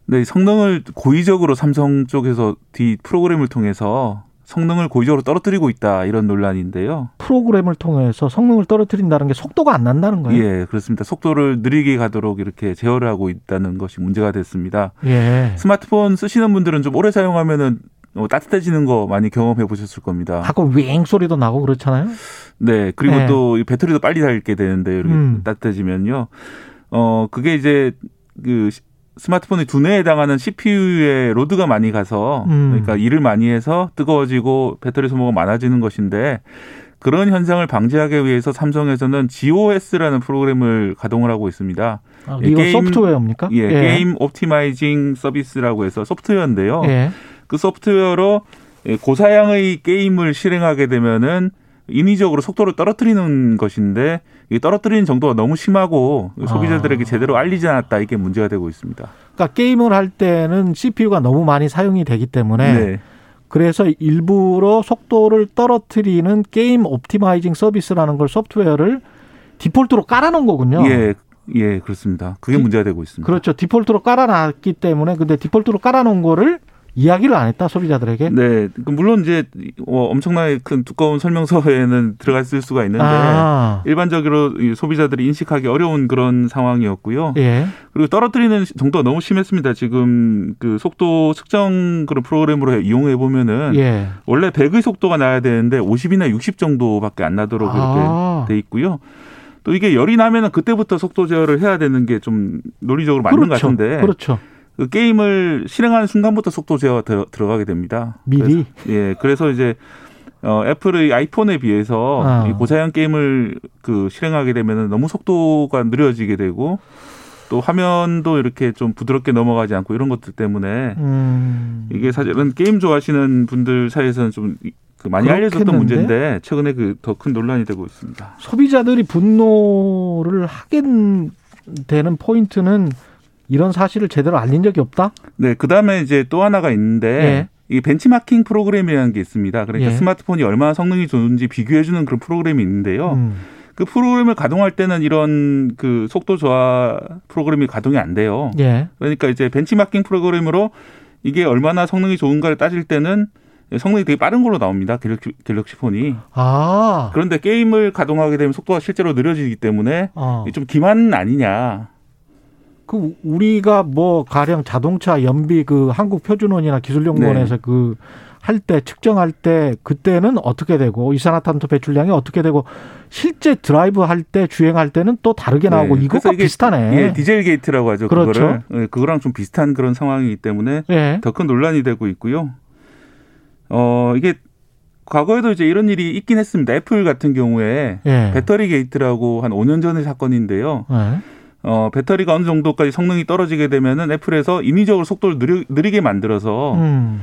네, 성능을 고의적으로 삼성 쪽에서 뒤 프로그램을 통해서 성능을 고의적으로 떨어뜨리고 있다 이런 논란인데요. 프로그램을 통해서 성능을 떨어뜨린다는 게 속도가 안 난다는 거예요? 예, 그렇습니다. 속도를 느리게 가도록 이렇게 제어를 하고 있다는 것이 문제가 됐습니다. 예. 스마트폰 쓰시는 분들은 좀 오래 사용하면은 어, 따뜻해지는 거 많이 경험해 보셨을 겁니다. 가끔 윙 소리도 나고 그렇잖아요. 네, 그리고 네. 또 이 배터리도 빨리 닳게 되는데 이렇게 음. 따뜻해지면요. 어, 그게 이제 그 시- 스마트폰의 두뇌에 해당하는 CPU에 load가 많이 가서 음. 그러니까 일을 많이 해서 뜨거워지고 배터리 소모가 많아지는 것인데 그런 현상을 방지하기 위해서 삼성에서는 GOS라는 프로그램을 가동을 하고 있습니다. 아, 예, 이거 게임- 소프트웨어입니까? 예, 게임 optimizing 서비스라고 해서 소프트웨어인데요. 예. 그 소프트웨어로 예, 고사양의 게임을 실행하게 되면은 인위적으로 속도를 떨어뜨리는 것인데 이 떨어뜨리는 정도가 너무 심하고 소비자들에게 아. 제대로 알리지 않았다 이게 문제가 되고 있습니다. 그러니까 게임을 할 때는 CPU가 너무 많이 사용이 되기 때문에 네. 그래서 일부러 속도를 떨어뜨리는 게임 optimizing 서비스라는 걸 소프트웨어를 디폴트로 깔아놓은 거군요. 예, 예, 그렇습니다. 그게 디- 문제가 되고 있습니다. 그렇죠. 디폴트로 깔아놨기 때문에 근데 디폴트로 깔아놓은 거를 이야기를 안 했다 소비자들에게. 네, 그 물론 이제 어, 엄청나게 큰 두꺼운 설명서에는 들어갔을 수가 있는데 아, 일반적으로 이 소비자들이 인식하기 어려운 그런 상황이었고요. 예. 그리고 떨어뜨리는 정도가 너무 심했습니다. 지금 그 속도 측정 그런 프로그램으로 이용해 보면은 예. 원래 100의 속도가 나야 되는데 50이나 60 정도밖에 안 나도록 아. 이렇게 돼 있고요. 또 이게 열이 나면은 그때부터 속도 제어를 해야 되는 게 좀 논리적으로 맞는 것 그렇죠. 같은데 그렇죠. 그 게임을 실행하는 순간부터 속도 제어가 들어, 들어 가게 됩니다. 미리. 그래서, 예, 그래서 이제 어, 애플의 아이폰에 비해서 아. 이 고사양 게임을 그 실행하게 되면은 너무 속도가 느려지게 되고 또 화면도 이렇게 좀 부드럽게 넘어가지 않고 이런 것들 때문에 음. 이게 사실은 게임 좋아하시는 분들 사이에서는 좀그 많이 알려졌던 그렇겠는데? 문제인데 최근에 그 더 큰 논란이 되고 있습니다. 소비자들이 분노를 하게 되는 포인트는 이런 사실을 제대로 알린 적이 없다. 네, 그 다음에 이제 또 하나가 있는데 예. 이 벤치마킹 프로그램이라는 게 있습니다. 그러니까 예. 스마트폰이 얼마나 성능이 좋은지 비교해주는 그런 프로그램이 있는데요. 음. 그 프로그램을 가동할 때는 이런 그 속도 저하 프로그램이 가동이 안 돼요. 예. 그러니까 이제 벤치마킹 프로그램으로 이게 얼마나 성능이 좋은가를 따질 때는 성능이 되게 빠른 걸로 나옵니다. 갤럭시, 갤럭시 폰이. 아. 그런데 게임을 가동하게 되면 속도가 실제로 느려지기 때문에 어. 좀 기만 아니냐. 그 우리가 뭐 가령 자동차 연비 그 한국 표준원이나 기술연구원에서 네. 그할 때 측정할 때 그때는 어떻게 되고 이산화탄소 배출량이 어떻게 되고 실제 드라이브 할 때 주행할 때는 또 다르게 나오고 네. 이것과 이게 비슷하네. 예, 디젤 게이트라고 하죠. 그렇죠. 그거를. 예, 그거랑 좀 비슷한 그런 상황이기 때문에 예. 더큰 논란이 되고 있고요. 어, 이게 과거에도 이제 이런 일이 있긴 했습니다. 애플 같은 경우에 예. 배터리 게이트라고 한 5년 전의 사건인데요. 예. 어, 배터리가 어느 정도까지 성능이 떨어지게 되면은 애플에서 인위적으로 속도를 느리, 느리게 만들어서 음.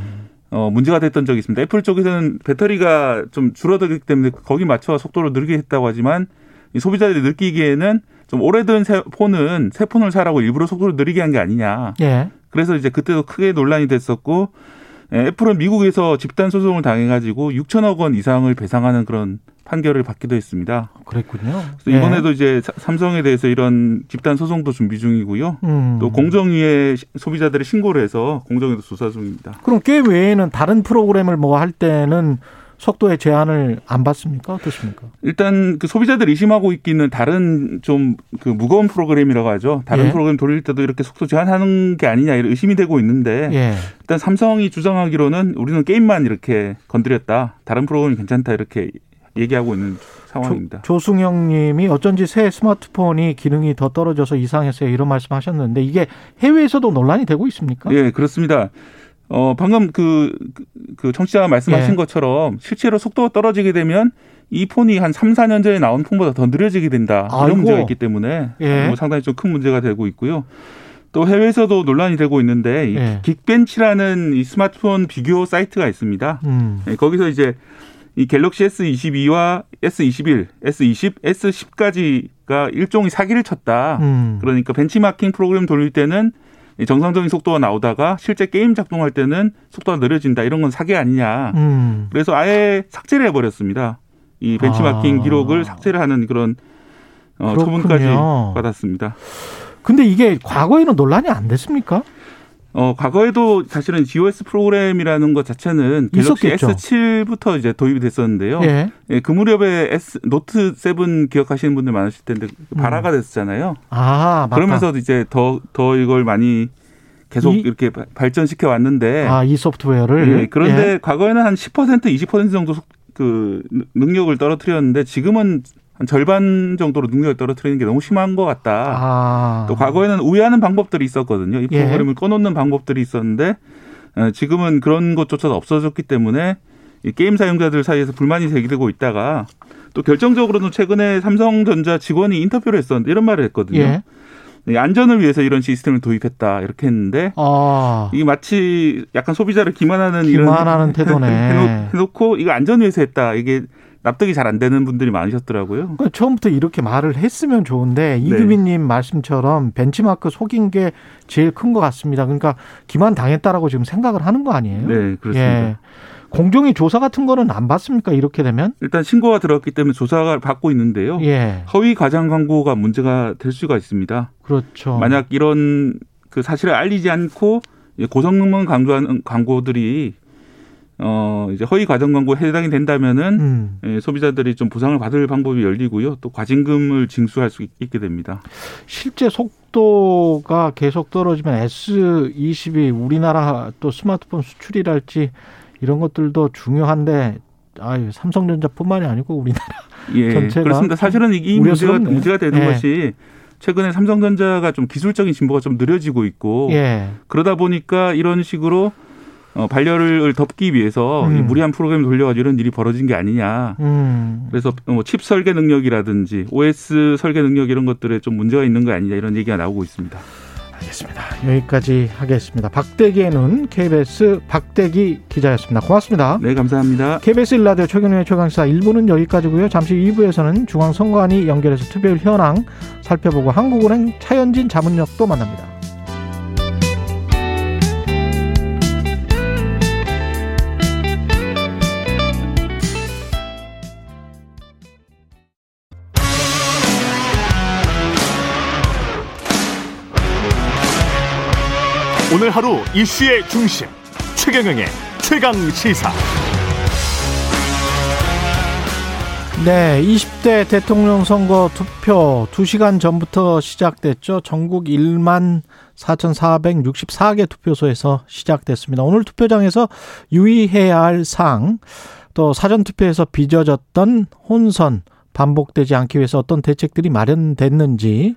어, 문제가 됐던 적이 있습니다. 애플 쪽에서는 배터리가 좀 줄어들기 때문에 거기 맞춰 속도를 느리게 했다고 하지만 이 소비자들이 느끼기에는 좀 오래된 새 폰은 새 폰을 사라고 일부러 속도를 느리게 한 게 아니냐. 예. 그래서 이제 그때도 크게 논란이 됐었고 예, 애플은 미국에서 집단 소송을 당해가지고 6천억 원 이상을 배상하는 그런 판결을 받기도 했습니다. 그랬군요. 그래서 이번에도 이제 사- 삼성에 대해서 이런 집단 소송도 준비 중이고요. 음. 또 공정위에 시- 소비자들이 신고를 해서 공정위도 조사 중입니다. 그럼 게임 외에는 다른 프로그램을 뭐 할 때는 속도의 제한을 안 받습니까? 어떻습니까? 일단 그 소비자들이 의심하고 있기는 다른 좀 그 무거운 프로그램이라고 하죠. 다른 예. 프로그램 돌릴 때도 이렇게 속도 제한하는 게 아니냐 이런 의심이 되고 있는데 예. 일단 삼성이 주장하기로는 우리는 게임만 이렇게 건드렸다. 다른 프로그램이 괜찮다 이렇게 얘기하고 있는 상황입니다. 조, 승영 님이 어쩐지 새 스마트폰이 기능이 더 떨어져서 이상했어요. 이런 말씀 하셨는데 이게 해외에서도 논란이 되고 있습니까? 예, 그렇습니다. 어, 방금 그, 그- 그 청취자가 말씀하신 예. 것처럼 실제로 속도가 떨어지게 되면 이 폰이 한 3, 4년 전에 나온 폰보다 더 느려지게 된다. 아이고. 이런 문제가 있기 때문에 예. 뭐 상당히 좀 큰 문제가 되고 있고요. 또 해외에서도 논란이 되고 있는데 이 예. 긱벤치라는 이 스마트폰 비교 사이트가 있습니다. 음. 예, 거기서 이제 이 갤럭시 S22와 S21, S20, S10까지가 일종의 사기를 쳤다. 음. 그러니까 벤치마킹 프로그램 돌릴 때는 이 정상적인 속도가 나오다가 실제 게임 작동할 때는 속도가 느려진다 이런 건 사기 아니냐. 음. 그래서 아예 삭제를 해버렸습니다. 이 벤치마킹 아. 기록을 삭제를 하는 그런 어. 처분까지 받았습니다. 근데 이게 과거에는 논란이 안 됐습니까? 어, 과거에도 사실은 GOS 프로그램이라는 것 자체는 갤럭시 있었겠죠. S7부터 이제 도입이 됐었는데요. 예. 예, 그 무렵에 S, 노트 7 기억하시는 분들 많으실 텐데 음. 발화가 됐었잖아요. 아, 맞다. 그러면서 이제 더, 더 이걸 많이 계속 이- 이렇게 바- 발전시켜 왔는데 아, 이 소프트웨어를 예, 그런데 예. 과거에는 한 10% 20% 정도 속- 그 능- 능력을 떨어뜨렸는데 지금은 한 절반 정도로 능력을 떨어뜨리는 게 너무 심한 것 같다. 아. 또 과거에는 우회하는 방법들이 있었거든요. 이 예. 프로그램을 꺼놓는 방법들이 있었는데 어, 지금은 그런 것조차도 없어졌기 때문에 이 게임 사용자들 사이에서 불만이 제기되고 있다가 또 결정적으로는 최근에 삼성전자 직원이 인터뷰를 했었는데 이런 말을 했거든요. 예. 이 안전을 위해서 이런 시스템을 도입했다 이렇게 했는데 아. 이게 마치 약간 소비자를 기만하는 기만하는 이런 태도네. 해놓, 해놓고 이거 안전 위해서 했다 이게 납득이 잘 안 되는 분들이 많으셨더라고요. 그러니까 처음부터 이렇게 말을 했으면 좋은데 네. 이규민님 말씀처럼 벤치마크 속인 게 제일 큰 것 같습니다. 그러니까 기만 당했다라고 지금 생각을 하는 거 아니에요? 네 그렇습니다. 예. 공정위 조사 같은 거는 안 받습니까? 이렇게 되면? 일단 신고가 들어왔기 때문에 조사가 받고 있는데요. 예. 허위 과장 광고가 문제가 될 수가 있습니다. 그렇죠. 만약 이런 그 사실을 알리지 않고 고성능만 강조하는 광고들이 어 이제 허위 과장 광고에 해당이 된다면은 음. 예, 소비자들이 좀 보상을 받을 방법이 열리고요. 또 과징금을 징수할 수 있- 있게 됩니다. 실제 속도가 계속 떨어지면 S20이 우리나라 또 스마트폰 수출이랄지 이런 것들도 중요한데 아유, 삼성전자뿐만이 아니고 우리나라 예, 전체가 그렇습니다. 사실은 이 문제가. 문제가 되는 예. 것이 최근에 삼성전자가 좀 기술적인 진보가 좀 느려지고 있고 예. 그러다 보니까 이런 식으로 어, 반려를 덮기 위해서 음. 이 무리한 프로그램 돌려가지고 이런 일이 벌어진 게 아니냐. 음. 그래서 뭐 칩 설계 능력이라든지 OS 설계 능력 이런 것들에 좀 문제가 있는 거 아니냐 이런 얘기가 나오고 있습니다. 알겠습니다. 여기까지 하겠습니다. 박대기의 눈 KBS 박대기 기자였습니다. 고맙습니다. 네, 감사합니다. KBS 일라디오 최경영의 최강시사 1부는 여기까지고요. 잠시 2부에서는 중앙선관위 연결해서 투표율 현황 살펴보고 한국은행 차현진 자문역도 만납니다. 오늘 하루 이슈의 중심 최경영의 최강 시사. 네, 20대 대통령 선거 투표 2시간 전부터 시작됐죠. 전국 1만 4,464개 투표소에서 시작됐습니다. 오늘 투표장에서 유의해야 할 사항, 또 사전 투표에서 빚어졌던 혼선 반복되지 않기 위해서 어떤 대책들이 마련됐는지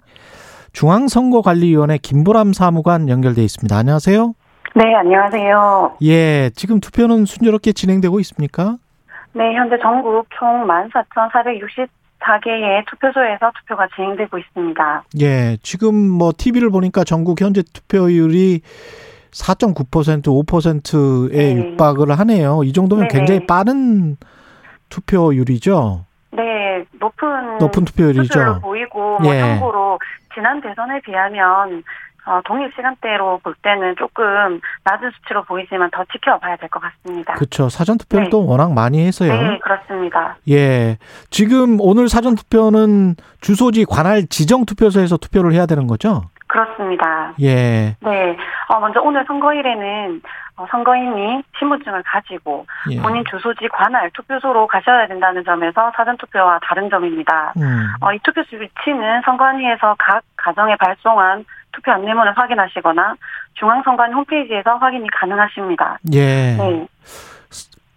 중앙선거관리위원회 김보람 사무관 연결돼 있습니다. 안녕하세요. 네, 안녕하세요. 예, 지금 투표는 순조롭게 진행되고 있습니까? 네, 현재 전국 총 14,464개의 투표소에서 투표가 진행되고 있습니다. 예, 지금 뭐 TV를 보니까 전국 현재 투표율이 4.9% 5%에 네. 육박을 하네요. 이 정도면 네네. 굉장히 빠른 투표율이죠. 네, 높은, 높은 투표율이죠. 보이고, 뭐 예. 참고로 지난 대선에 비하면 어, 동일 시간대로 볼 때는 조금 낮은 수치로 보이지만 더 지켜봐야 될 것 같습니다. 그렇죠. 사전 투표를 네. 또 워낙 많이 해서요. 네, 그렇습니다. 예. 지금 오늘 사전 투표는 주소지 관할 지정 투표소에서 투표를 해야 되는 거죠? 그렇습니다. 예. 네, 어, 먼저 오늘 선거일에는 어, 선거인이 신분증을 가지고 예. 본인 주소지 관할 투표소로 가셔야 된다는 점에서 사전 투표와 다른 점입니다. 음. 어, 이 투표소 위치는 선관위에서 각 가정에 발송한 투표 안내문을 확인하시거나 중앙선관위 홈페이지에서 확인이 가능하십니다. 예. 네,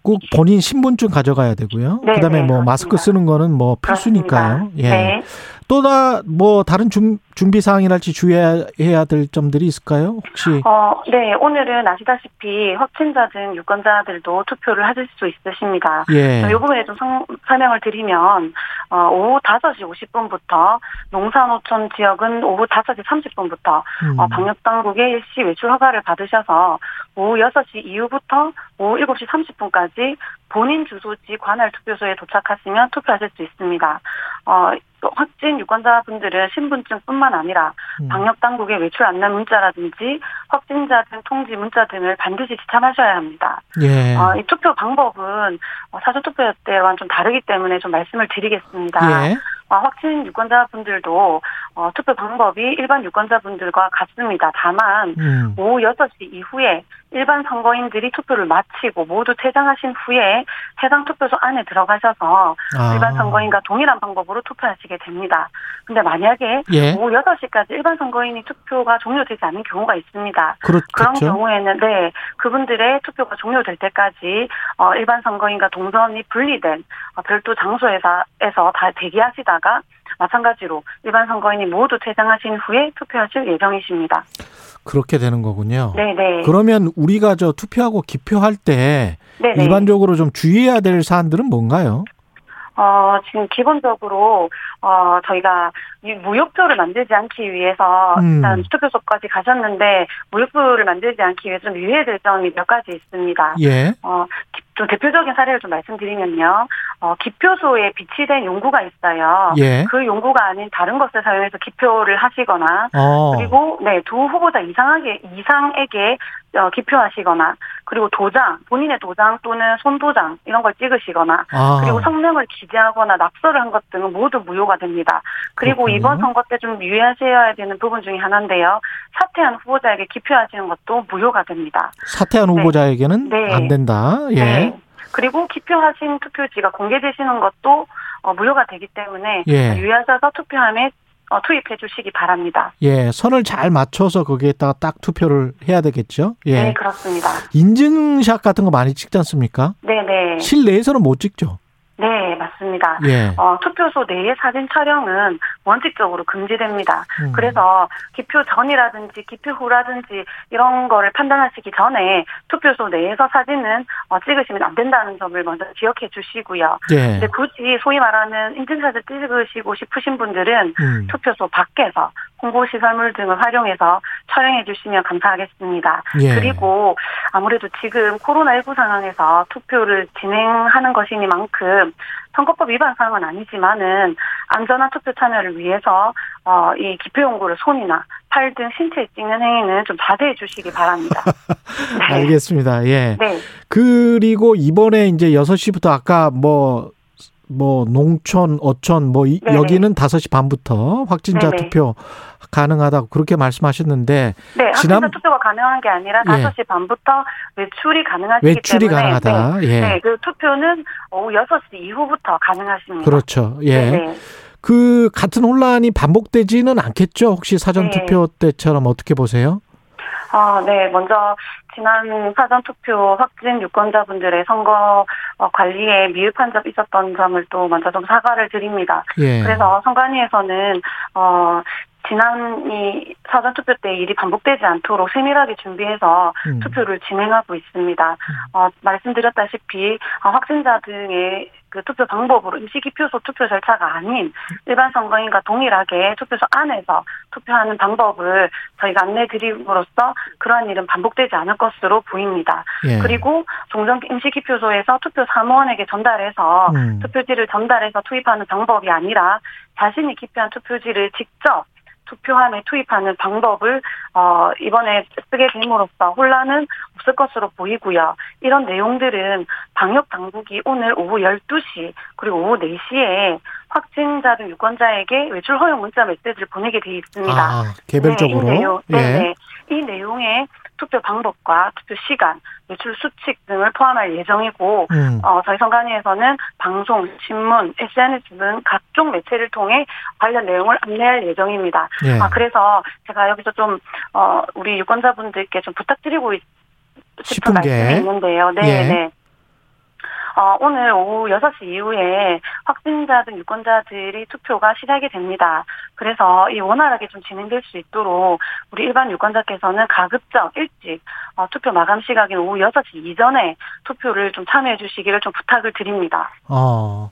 꼭 본인 신분증 가져가야 되고요. 네, 그다음에 네, 뭐 그렇습니다. 마스크 쓰는 거는 뭐 필수니까요. 그렇습니다. 예. 네. 또다 뭐 다른 준, 준비 사항이랄지 주의해야 될 점들이 있을까요? 혹시 어, 네, 오늘은 아시다시피 확진자 등 유권자들도 투표를 하실 수 있으십니다. 예. 이 부분에 좀 성- 설명을 드리면 어, 오후 5시 50분부터 농산호촌 지역은 오후 5시 30분부터 음. 어, 방역당국의 일시 외출 허가를 받으셔서 오후 6시 이후부터 오후 7시 30분까지 본인 주소지 관할 투표소에 도착하시면 투표하실 수 있습니다. 어, 확진 유권자분들은 신분증뿐만 아니라 음. 방역 당국의 외출 안내 문자라든지 확진자 등 통지 문자 등을 반드시 지참하셔야 합니다. 예. 어, 이 투표 방법은 어, 사전 투표 때와는 좀 다르기 때문에 좀 말씀을 드리겠습니다. 예. 어, 확진 유권자분들도 어, 투표 방법이 일반 유권자분들과 같습니다. 다만 음. 오후 6시 이후에 일반 선거인들이 투표를 마치고 모두 퇴장하신 후에 해당 투표소 안에 들어가셔서 아. 일반 선거인과 동일한 방법으로 투표하시게 됩니다. 근데 만약에 예. 오후 6시까지 일반 선거인이 투표가 종료되지 않은 경우가 있습니다. 그런 그렇겠죠. 경우에는 네 그분들의 투표가 종료될 때까지 어, 일반 선거인과 동선이 분리된 어, 별도 장소에서 에서 다 대기하시다가 마찬가지로 일반 선거인이 모두 퇴장하신 후에 투표하실 예정이십니다. 그렇게 되는 거군요. 네네. 그러면 우리가 저 투표하고 기표할 때 네네. 일반적으로 좀 주의해야 될 사안들은 뭔가요? 어, 지금 기본적으로, 어, 저희가 이 무효표를 만들지 않기 위해서 음. 일단 투표소까지 가셨는데 무효표를 만들지 않기 위해 좀 유의해야 될 점이 몇 가지 있습니다. 예. 어, 기- 좀 대표적인 사례를 좀 말씀드리면요. 어, 기표소에 비치된 용구가 있어요. 예. 그 용구가 아닌 다른 것을 사용해서 기표를 하시거나 어. 그리고 네 두 후보자 이상하게 이상에게 어, 기표하시거나 그리고 도장 본인의 도장 또는 손도장 이런 걸 찍으시거나 아. 그리고 성명을 기재하거나 낙서를 한 것 등은 모두 무효가 됩니다. 그리고 그렇군요. 이번 선거 때 좀 유의하셔야 되는 부분 중에 하나인데요. 사퇴한 후보자에게 기표하시는 것도 무효가 됩니다. 사퇴한 네. 후보자에게는 네. 안 된다. 예. 네. 그리고 기표하신 투표지가 공개되시는 것도 어, 무효가 되기 때문에 예. 유의하셔서 투표함에 어, 투입해 주시기 바랍니다. 예. 선을 잘 맞춰서 거기에다가 딱 투표를 해야 되겠죠. 예. 네, 그렇습니다. 인증샷 같은 거 많이 찍지 않습니까? 네네. 실내에서는 못 찍죠. 네, 맞습니다. 예. 어, 투표소 내의 사진 촬영은 원칙적으로 금지됩니다. 음. 그래서 기표 전이라든지 기표 후라든지 이런 거를 판단하시기 전에 투표소 내에서 사진은 어, 찍으시면 안 된다는 점을 먼저 기억해 주시고요. 예. 근데 굳이 소위 말하는 인증샷을 찍으시고 싶으신 분들은 음. 투표소 밖에서 홍보시설물 등을 활용해서 촬영해 주시면 감사하겠습니다. 예. 그리고 아무래도 지금 코로나19 상황에서 투표를 진행하는 것이니만큼 선거법 위반 사항은 아니지만은 안전한 투표 참여를 위해서 어, 이 기표 용구를 손이나 팔 등 신체에 찍는 행위는 좀 자제해 주시기 바랍니다. 네. 알겠습니다. 예. 네. 그리고 이번에 이제 6시부터 아까 뭐, 뭐, 농촌, 어촌, 뭐, 이- 네네. 여기는 5시 반부터 확진자 네네. 투표 가능하다고 그렇게 말씀하셨는데, 네, 지난- 투표가 가능한 게 아니라 예. 5시 반부터 외출이 가능하시기 외출이 때문에 가능하다. 네, 예. 네, 그 투표는 오후 6시 이후부터 가능하십니다. 그렇죠. 예. 네, 네. 그 같은 혼란이 반복되지는 않겠죠? 혹시 사전 네. 투표 때처럼 어떻게 보세요? 아, 네. 먼저 지난 사전 투표 확진 유권자분들의 선거 어, 관리에 미흡한 점 있었던 점을 또 먼저 좀 사과를 드립니다. 예. 그래서 선관위에서는 어 지난 이 사전 투표 때 일이 반복되지 않도록 세밀하게 준비해서 음. 투표를 진행하고 있습니다. 어, 말씀드렸다시피 어, 확진자 등의 그 투표 방법으로 임시기표소 투표 절차가 아닌 일반 선거인과 동일하게 투표소 안에서 투표하는 방법을 저희가 안내드림으로써 그러한 일은 반복되지 않을 것으로 보입니다. 예. 그리고 종전 임시기표소에서 투표 사무원에게 전달해서 음. 투표지를 전달해서 투입하는 방법이 아니라 자신이 기표한 투표지를 직접 투표함에 투입하는 방법을 어 이번에 쓰게 됨으로써 혼란은 없을 것으로 보이고요. 이런 내용들은 방역 당국이 오늘 오후 12시 그리고 오후 4시에 확진자 등 유권자에게 외출 허용 문자 메시지를 보내게 돼 있습니다. 아, 개별적으로. 네, 이 내용, 예. 네, 이 내용에 투표 방법과 투표 시간, 외출 수칙 등을 포함할 예정이고 음. 어, 저희 선관위에서는 방송, 신문, SNS 등 각종 매체를 통해 관련 내용을 안내할 예정입니다. 예. 아, 그래서 제가 여기서 좀, 어, 우리 유권자분들께 좀 부탁드리고 있- 싶은. 말씀이 있는데요. 네, 예. 네. 어, 오늘 오후 6시 이후에 확진자 등 유권자들이 투표가 시작이 됩니다. 그래서 이 원활하게 좀 진행될 수 있도록 우리 일반 유권자께서는 가급적 일찍 어, 투표 마감 시각인 오후 6시 이전에 투표를 좀 참여해 주시기를 좀 부탁을 드립니다. 어,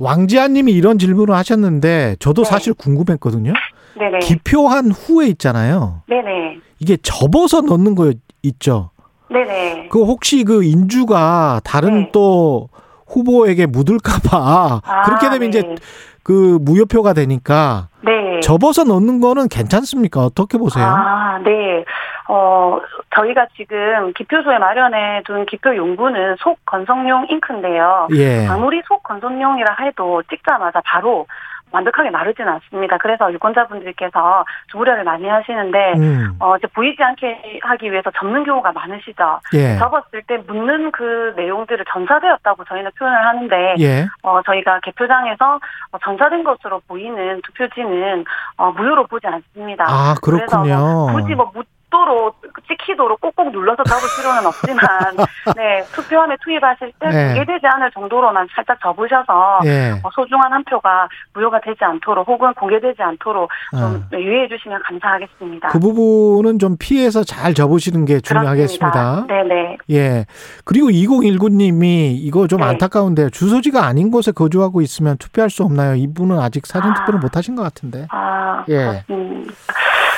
왕지아 님이 이런 질문을 하셨는데, 저도 네. 사실 궁금했거든요. 네네. 기표한 후에 있잖아요. 네네. 이게 접어서 넣는 거 있죠? 네네. 그 혹시 그 인주가 다른 네. 또 후보에게 묻을까봐 아, 그렇게 되면 네. 이제 그 무효표가 되니까 네. 접어서 넣는 거는 괜찮습니까? 어떻게 보세요? 아, 네. 어, 저희가 지금 기표소에 마련해 둔 기표 용구는 속 건성용 잉크인데요. 예. 아무리 속 건성용이라 해도 찍자마자 바로 완벽하게 마르지는 않습니다. 그래서 유권자분들께서 주부려를 많이 하시는데 음. 어, 이제 보이지 않게 하기 위해서 접는 경우가 많으시죠. 예. 접었을 때 묻는 그 내용들을 전사되었다고 저희는 표현을 하는데 예. 어, 저희가 개표장에서 어, 전사된 것으로 보이는 투표지는 어, 무효로 보지 않습니다. 아, 그렇군요. 뭐 굳이 뭐 묻 도록 찍히도록 꼭꼭 눌러서 잡을 필요는 없지만 네 투표함에 투입하실 때 네. 공개되지 않을 정도로만 살짝 접으셔서 예. 어, 소중한 한 표가 무효가 되지 않도록 혹은 공개되지 않도록 좀 아. 유의해 주시면 감사하겠습니다. 그 부분은 좀 피해서 잘 접으시는 게 중요하겠습니다. 그렇습니다. 네네. 예. 그리고 2019님이 이거 좀 네. 안타까운데요. 주소지가 아닌 곳에 거주하고 있으면 투표할 수 없나요? 이분은 아직 사전 투표를 아. 못 하신 것 같은데. 아, 예. 음.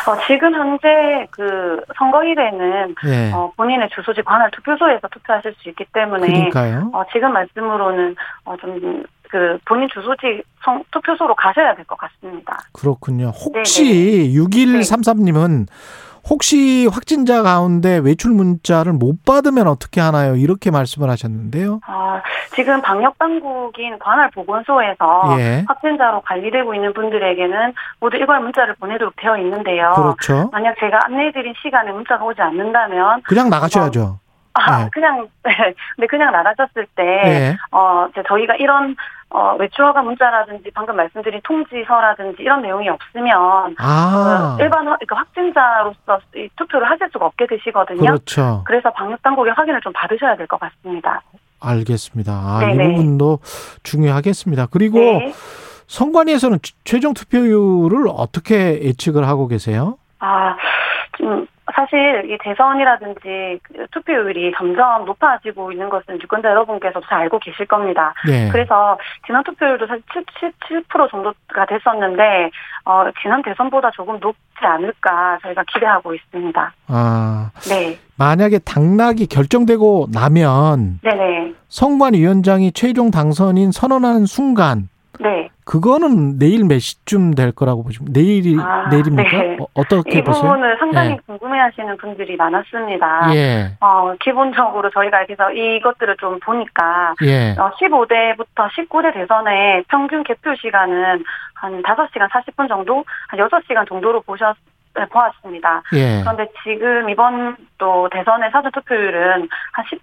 어, 지금 현재 그 선거일에는 예. 어, 본인의 주소지 관할 투표소에서 투표하실 수 있기 때문에 그러니까요. 어, 지금 말씀으로는 어, 좀그 본인 주소지 성, 투표소로 가셔야 될 것 같습니다. 그렇군요. 혹시 6133님은 혹시 확진자 가운데 외출 문자를 못 받으면 어떻게 하나요? 이렇게 말씀을 하셨는데요. 아, 지금 방역 당국인 관할 보건소에서 예. 확진자로 관리되고 있는 분들에게는 모두 일괄 문자를 보내도록 되어 있는데요. 그렇죠. 만약 제가 안내해드린 시간에 문자가 오지 않는다면 그냥 나가셔야죠. 아, 네. 그냥 네, 그냥 나가셨을 때 예. 어, 저희가 이런 어, 외출허가 문자라든지 방금 말씀드린 통지서라든지 이런 내용이 없으면 아. 그 일반 확- 그러니까 확진자로서 이 투표를 하실 수가 없게 되시거든요. 그렇죠. 그래서 방역 당국의 확인을 좀 받으셔야 될 것 같습니다. 알겠습니다. 아, 이. 부분도 중요하겠습니다. 그리고 네. 선관위에서는 최종 투표율을 어떻게 예측을 하고 계세요? 아, 좀 사실 이 대선이라든지 그 투표율이 점점 높아지고 있는 것은 유권자 여러분께서도 잘 알고 계실 겁니다. 네. 그래서 지난 투표율도 사실 77% 정도가 됐었는데 어, 지난 대선보다 조금 높지 않을까 저희가 기대하고 있습니다. 아, 네, 만약에 당락이 결정되고 나면 네네, 선관위원장이 최종 당선인 선언하는 순간 네. 그거는 내일 몇 시쯤 될 거라고 보시면 내일이 아, 내일입니까? 네. 어, 떻게 이 보세요? 부분을 상당히 네. 궁금해하시는 분들이 많았습니다. 예, 어, 기본적으로 저희가 여기서 이것들을 좀 보니까 예, 어, 15대부터 19대 대선의 평균 개표 시간은 한 5시간 40분 정도, 한 6시간 정도로 보셨, 네, 보았습니다. 예. 그런데 지금 이번 또 대선의 사전 투표율은 한 10%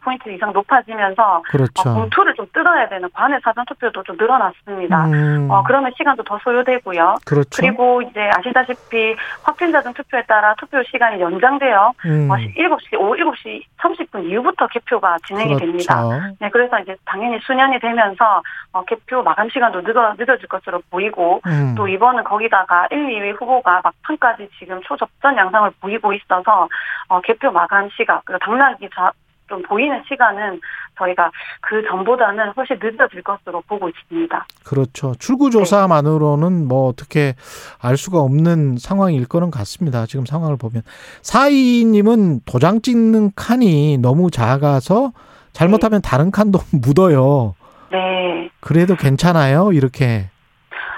포인트 이상 높아지면서 어, 그렇죠. 공투를 좀 뜯어야 되는 관외 사전 투표도 좀 늘어났습니다. 음, 어, 그러면 시간도 더 소요되고요. 그렇죠. 그리고 이제 아시다시피 확진자 등 투표에 따라 투표 시간이 연장되어 음, 어, 7시, 오후 7시 30분 이후부터 개표가 진행이 됩니다. 그렇죠. 네, 그래서 이제 당연히 수년이 되면서 어, 개표 마감 시간도 늦어, 늦어질 것으로 보이고 음, 또 이번은 거기다가 1, 2위 후보가 막판까지 지금 초접전 양상을 보이고 있어서 어, 개표 마감 시각 그리고 당락이 자, 좀 보이는 시간은 저희가 그 전보다는 훨씬 늦어질 것으로 보고 있습니다. 그렇죠. 출구조사만으로는 뭐 어떻게 알 수가 없는 상황일 거는 같습니다. 지금 상황을 보면. 사이님은 도장 찍는 칸이 너무 작아서 잘못하면 다른 칸도 묻어요. 네. 그래도 괜찮아요? 이렇게 어,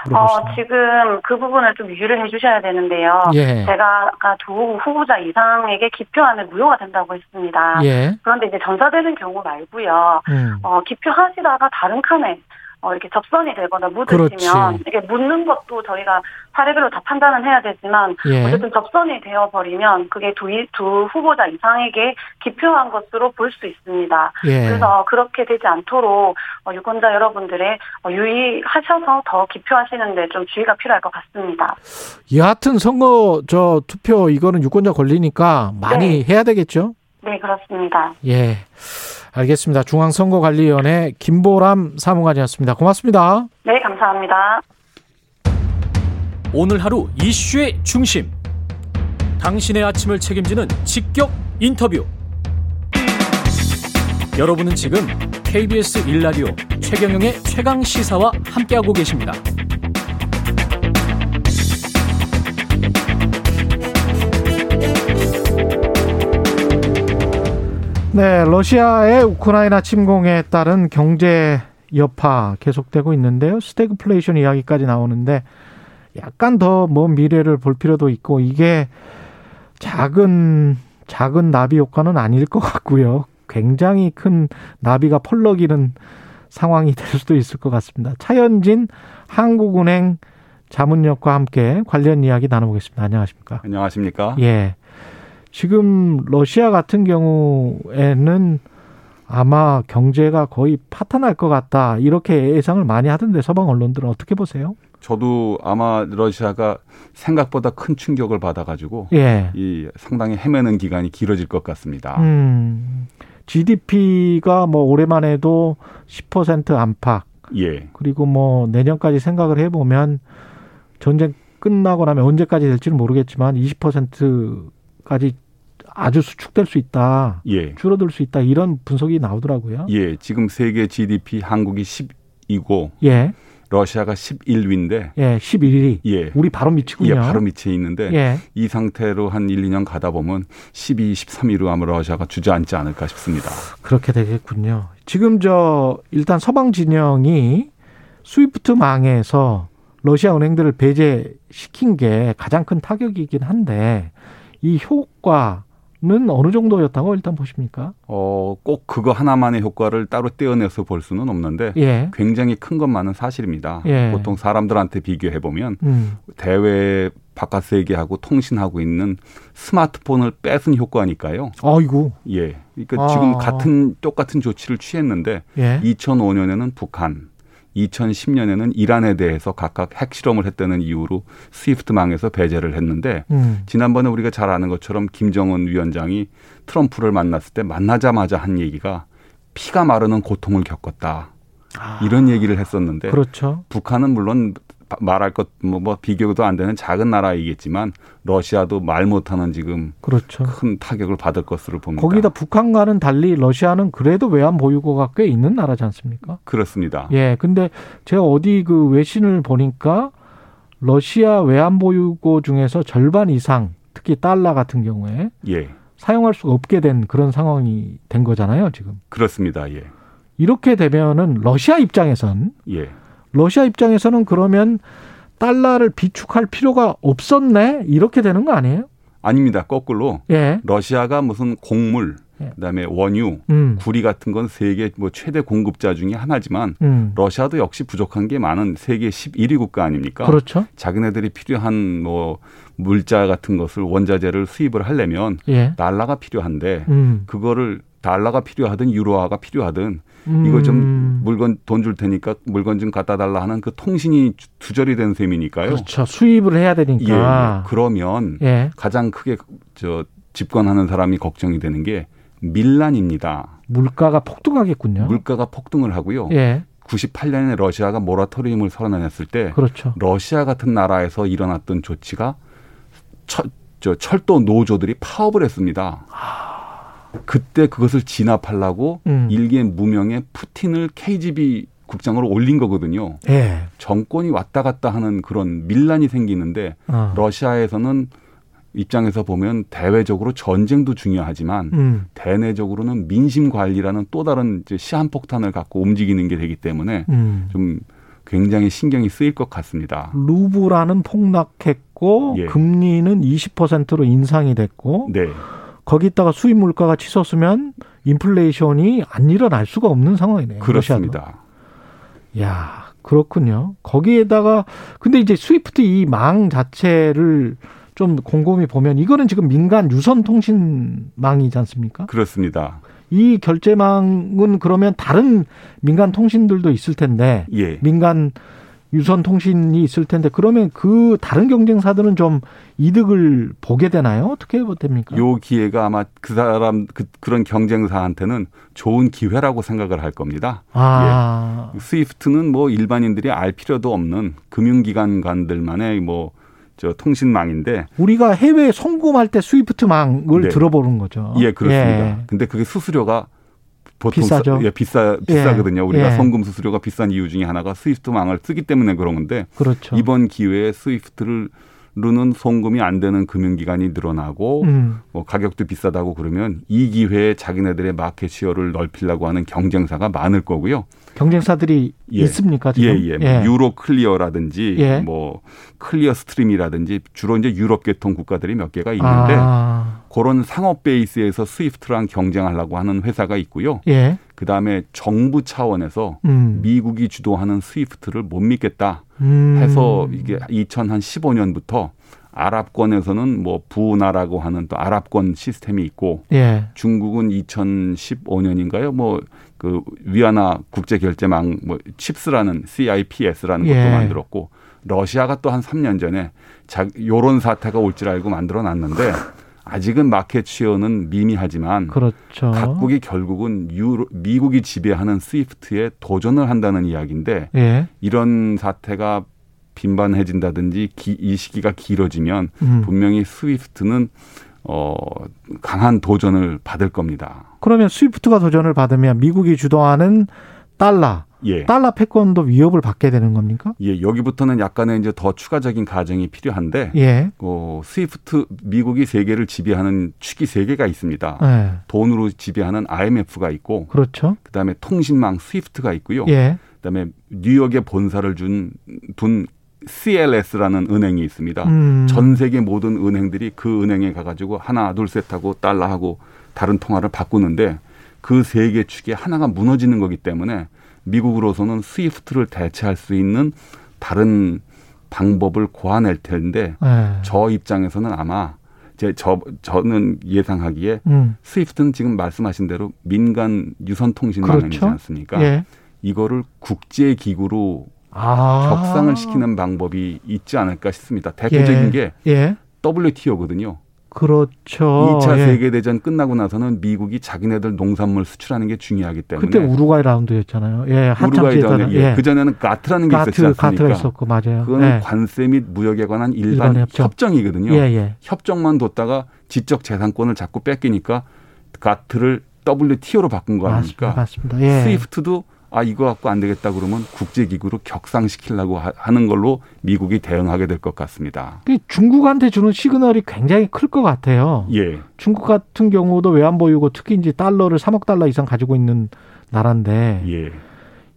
물어보시네요. 지금 그 부분을 좀 유의를 해주셔야 되는데요. 예. 제가 아까 두 후보자 이상에게 기표하면 무효가 된다고 했습니다. 예. 그런데 이제 전사되는 경우 말고요. 음. 어, 기표하시다가 다른 칸에 어, 이렇게 접선이 되거나 묻으시면 그렇지. 이게 묻는 것도 저희가 사례별로 다 판단은 해야 되지만 예. 어쨌든 접선이 되어 버리면 그게 두, 이- 두 후보자 이상에게 기표한 것으로 볼 수 있습니다. 예. 그래서 그렇게 되지 않도록 어, 유권자 여러분들의 어, 유의하셔서 더 기표하시는데 좀 주의가 필요할 것 같습니다. 여하튼 선거 저 투표 이거는 유권자 권리니까 많이 해야 되겠죠? 네, 그렇습니다. 예. 알겠습니다. 중앙선거관리위원회 김보람 사무관이었습니다. 고맙습니다. 네, 감사합니다. 오늘 하루 이슈의 중심. 당신의 아침을 책임지는 직격 인터뷰. 여러분은 지금 KBS 일라디오 최경영의 최강 시사와 함께하고 계십니다. 네, 러시아의 우크라이나 침공에 따른 경제 여파 계속되고 있는데요. 스태그플레이션 이야기까지 나오는데 약간 더 먼 미래를 볼 필요도 있고 이게 작은 작은 나비 효과는 아닐 것 같고요. 굉장히 큰 나비가 펄럭이는 상황이 될 수도 있을 것 같습니다. 차현진 한국은행 자문역과 함께 관련 이야기 나눠보겠습니다. 안녕하십니까? 안녕하십니까? 예. 지금 러시아 같은 경우에는 아마 경제가 거의 파탄날 것 같다. 이렇게 예상을 많이 하던데 서방 언론들은 어떻게 보세요? 저도 아마 러시아가 생각보다 큰 충격을 받아가지고 예. 이 상당히 헤매는 기간이 길어질 것 같습니다. 음. GDP가 뭐 올해만 해도 10% 안팎. 예. 그리고 뭐 내년까지 생각을 해보면 전쟁 끝나고 나면 언제까지 될지는 모르겠지만 20%까지 아주 수축될 수 있다. 예. 줄어들 수 있다. 이런 분석이 나오더라고요. 예. 지금 세계 GDP 한국이 10이고 예. 러시아가 11위인데 예, 11위. 예. 우리 바로 밑이군요. 예, 바로 밑에 있는데 예. 이 상태로 한 1, 2년 가다 보면 12, 13위로 아마 러시아가 주저앉지 않을까 싶습니다. 그렇게 되겠군요. 지금 저 일단 서방 진영이 스위프트 망에서 러시아 은행들을 배제시킨 게 가장 큰 타격이긴 한데 이 효과 는 어느 정도였다고 일단 보십니까? 어, 꼭 그거 하나만의 효과를 따로 떼어내서 볼 수는 없는데 예. 굉장히 큰 것만은 사실입니다. 예. 보통 사람들한테 비교해 보면 음. 대외 바깥 세계하고 통신하고 있는 스마트폰을 뺏은 효과니까요. 아이고. 예. 그러니까 아. 지금 같은 똑같은 조치를 취했는데 예. 2005년에는 북한, 2010년에는 이란에 대해서 각각 핵실험을 했다는 이유로 스위프트망에서 배제를 했는데 음. 지난번에 우리가 잘 아는 것처럼 김정은 위원장이 트럼프를 만났을 때 만나자마자 한 얘기가 피가 마르는 고통을 겪었다. 이런 얘기를 했었는데 아. 그렇죠. 북한은 물론 바- 말할 것 뭐 뭐 비교도 안 되는 작은 나라이겠지만 러시아도 말 못하는 지금 그렇죠. 큰 타격을 받을 것으로 봅니다. 거기다 북한과는 달리 러시아는 그래도 외환 보유고가 꽤 있는 나라지 않습니까? 그렇습니다. 예, 근데 제가 어디 그 외신을 보니까 러시아 외환 보유고 중에서 절반 이상, 특히 달러 같은 경우에 예, 사용할 수가 없게 된 그런 상황이 된 거잖아요, 지금. 그렇습니다. 예, 이렇게 되면은 러시아 입장에선 예. 러시아 입장에서는 그러면 달러를 비축할 필요가 없었네 이렇게 되는 거 아니에요? 아닙니다. 거꾸로 예. 러시아가 무슨 곡물, 예. 그다음에 원유, 음. 구리 같은 건 세계 뭐 최대 공급자 중에 하나지만 음. 러시아도 역시 부족한 게 많은 세계 11위 국가 아닙니까? 그렇죠. 자기네들이 필요한 뭐 물자 같은 것을 원자재를 수입을 하려면 예. 달러가 필요한데 음. 그거를 달러가 필요하든 유로화가 필요하든 음. 이거 좀 물건 돈 줄 테니까 물건 좀 갖다 달라 하는 그 통신이 주- 두절이 된 셈이니까요. 그렇죠. 수입을 해야 예, 예. 되니까. 그러면 예. 가장 크게 저 집권하는 사람이 걱정이 되는 게 밀란입니다. 물가가 폭등하겠군요. 물가가 폭등을 하고요. 예. 98년에 러시아가 모라토리움을 선언했을 때 그렇죠. 러시아 같은 나라에서 일어났던 조치가 철, 저 철도 노조들이 파업을 했습니다. 그때 그것을 진압하려고 음. 일개 무명의 푸틴을 KGB 국장으로 올린 거거든요. 예. 정권이 왔다 갔다 하는 그런 밀란이 생기는데 어. 러시아에서는 입장에서 보면 대외적으로 전쟁도 중요하지만 음. 대내적으로는 민심 관리라는 또 다른 이제 시한폭탄을 갖고 움직이는 게 되기 때문에 음. 좀 굉장히 신경이 쓰일 것 같습니다. 루브라는 폭락했고 예. 금리는 20%로 인상이 됐고 네, 거기다가 수입 물가가 치솟으면 인플레이션이 안 일어날 수가 없는 상황이네요. 그렇습니다. 러시아도. 야, 그렇군요. 거기에다가 근데 이제 스위프트 이 망 자체를 좀 곰곰이 보면 이거는 지금 민간 유선 통신망이지 않습니까? 그렇습니다. 이 결제망은 그러면 다른 민간 통신들도 있을 텐데 예, 민간 유선 통신이 있을 텐데 그러면 그 다른 경쟁사들은 좀 이득을 보게 되나요? 어떻게 됩니까? 요 기회가 아마 그 사람 그, 그런 경쟁사한테는 좋은 기회라고 생각을 할 겁니다. 아, 스위프트는 뭐 일반인들이 알 필요도 없는 금융기관관들만의 뭐 저 통신망인데 우리가 해외 송금할 때 스위프트망을 네. 들어보는 거죠. 예 그렇습니다. 예. 근데 그게 수수료가 보통 비싸죠. 사- 예, 비싸 비싸거든요. 우리가 예. 송금 수수료가 비싼 이유 중에 하나가 스위프트 망을 쓰기 때문에 그런 건데 그렇죠. 이번 기회에 스위프트로는 송금이 안 되는 금융기관이 늘어나고 음. 뭐 가격도 비싸다고 그러면 이 기회에 자기네들의 market share를 넓히려고 하는 경쟁사가 많을 거고요. 경쟁사들이 예. 있습니까 지금? 예, 예. 뭐 유로 클리어라든지 예. 뭐 클리어 스트림이라든지 주로 이제 유럽 계통 국가들이 몇 개가 있는데 아, 그런 상업 베이스에서 스위프트랑 경쟁하려고 하는 회사가 있고요. 예. 그다음에 정부 차원에서 음. 미국이 주도하는 스위프트를 못 믿겠다 음. 해서 이게 2015년부터 아랍권에서는 뭐 부나라고 하는 또 아랍권 시스템이 있고 예. 중국은 2015년인가요? 뭐 그 위안화 국제 결제망 뭐 칩스라는 CIPS라는 것도 예. 만들었고 러시아가 또 한 3년 전에 자 요런 사태가 올 줄 알고 만들어 놨는데 아직은 마켓 시어는 미미하지만 그렇죠. 각국이 결국은 유로, 미국이 지배하는 스위프트에 도전을 한다는 이야기인데 예. 이런 사태가 빈번해진다든지 기, 이 시기가 길어지면 음. 분명히 스위프트는 어 강한 도전을 받을 겁니다. 그러면 스위프트가 도전을 받으면 미국이 주도하는 달러, 예. 달러 패권도 위협을 받게 되는 겁니까? 예, 여기부터는 약간의 이제 더 추가적인 가정이 필요한데 예. 어, 스위프트 미국이 세계를 지배하는 축이 세 개가 있습니다. 예. 돈으로 지배하는 IMF가 있고 그렇죠. 그다음에 통신망 스위프트가 있고요. 예. 그다음에 뉴욕에 본사를 준 둔 CLS라는 은행이 있습니다. 음. 전 세계 모든 은행들이 그 은행에 가가지고 하나 둘 셋 하고 달러하고 다른 통화를 바꾸는데 그 세 개 축에 하나가 무너지는 거기 때문에 미국으로서는 스위프트를 대체할 수 있는 다른 방법을 고안할 텐데 예. 저 입장에서는 아마 제 저 저는 예상하기에 음. 스위프트는 지금 말씀하신 대로 민간 유선 통신망이지 그렇죠. 않습니까? 예. 이거를 국제 기구로 아. 격상을 시키는 방법이 있지 않을까 싶습니다. 대표적인 예. 게 예. WTO거든요. 그렇죠. 2차 예. 세계대전 끝나고 나서는 미국이 자기네들 농산물 수출하는 게 중요하기 때문에 그때 우루과이 라운드였잖아요. 예. 한참 우루과이 기회잖아요. 전에 예. 그 전에는 가트라는 게 있었지 가트, 않습니까? 가트가 있었고 맞아요. 그거는 예. 관세 및 무역에 관한 일반, 일반 협정. 협정이거든요. 예, 예. 협정만 뒀다가 지적 재산권을 자꾸 뺏기니까 가트를 WTO로 바꾼 거 아닙니까? 맞습니다. 맞습니다. 예. 스위프트도 아 이거 갖고 안 되겠다 그러면 국제기구로 격상시키려고 하- 하는 걸로 미국이 대응하게 될 것 같습니다. 그 중국한테 주는 시그널이 굉장히 클 것 같아요. 예, 중국 같은 경우도 외환 보유고 특히 이제 달러를 3억 달러 이상 가지고 있는 나라인데 예,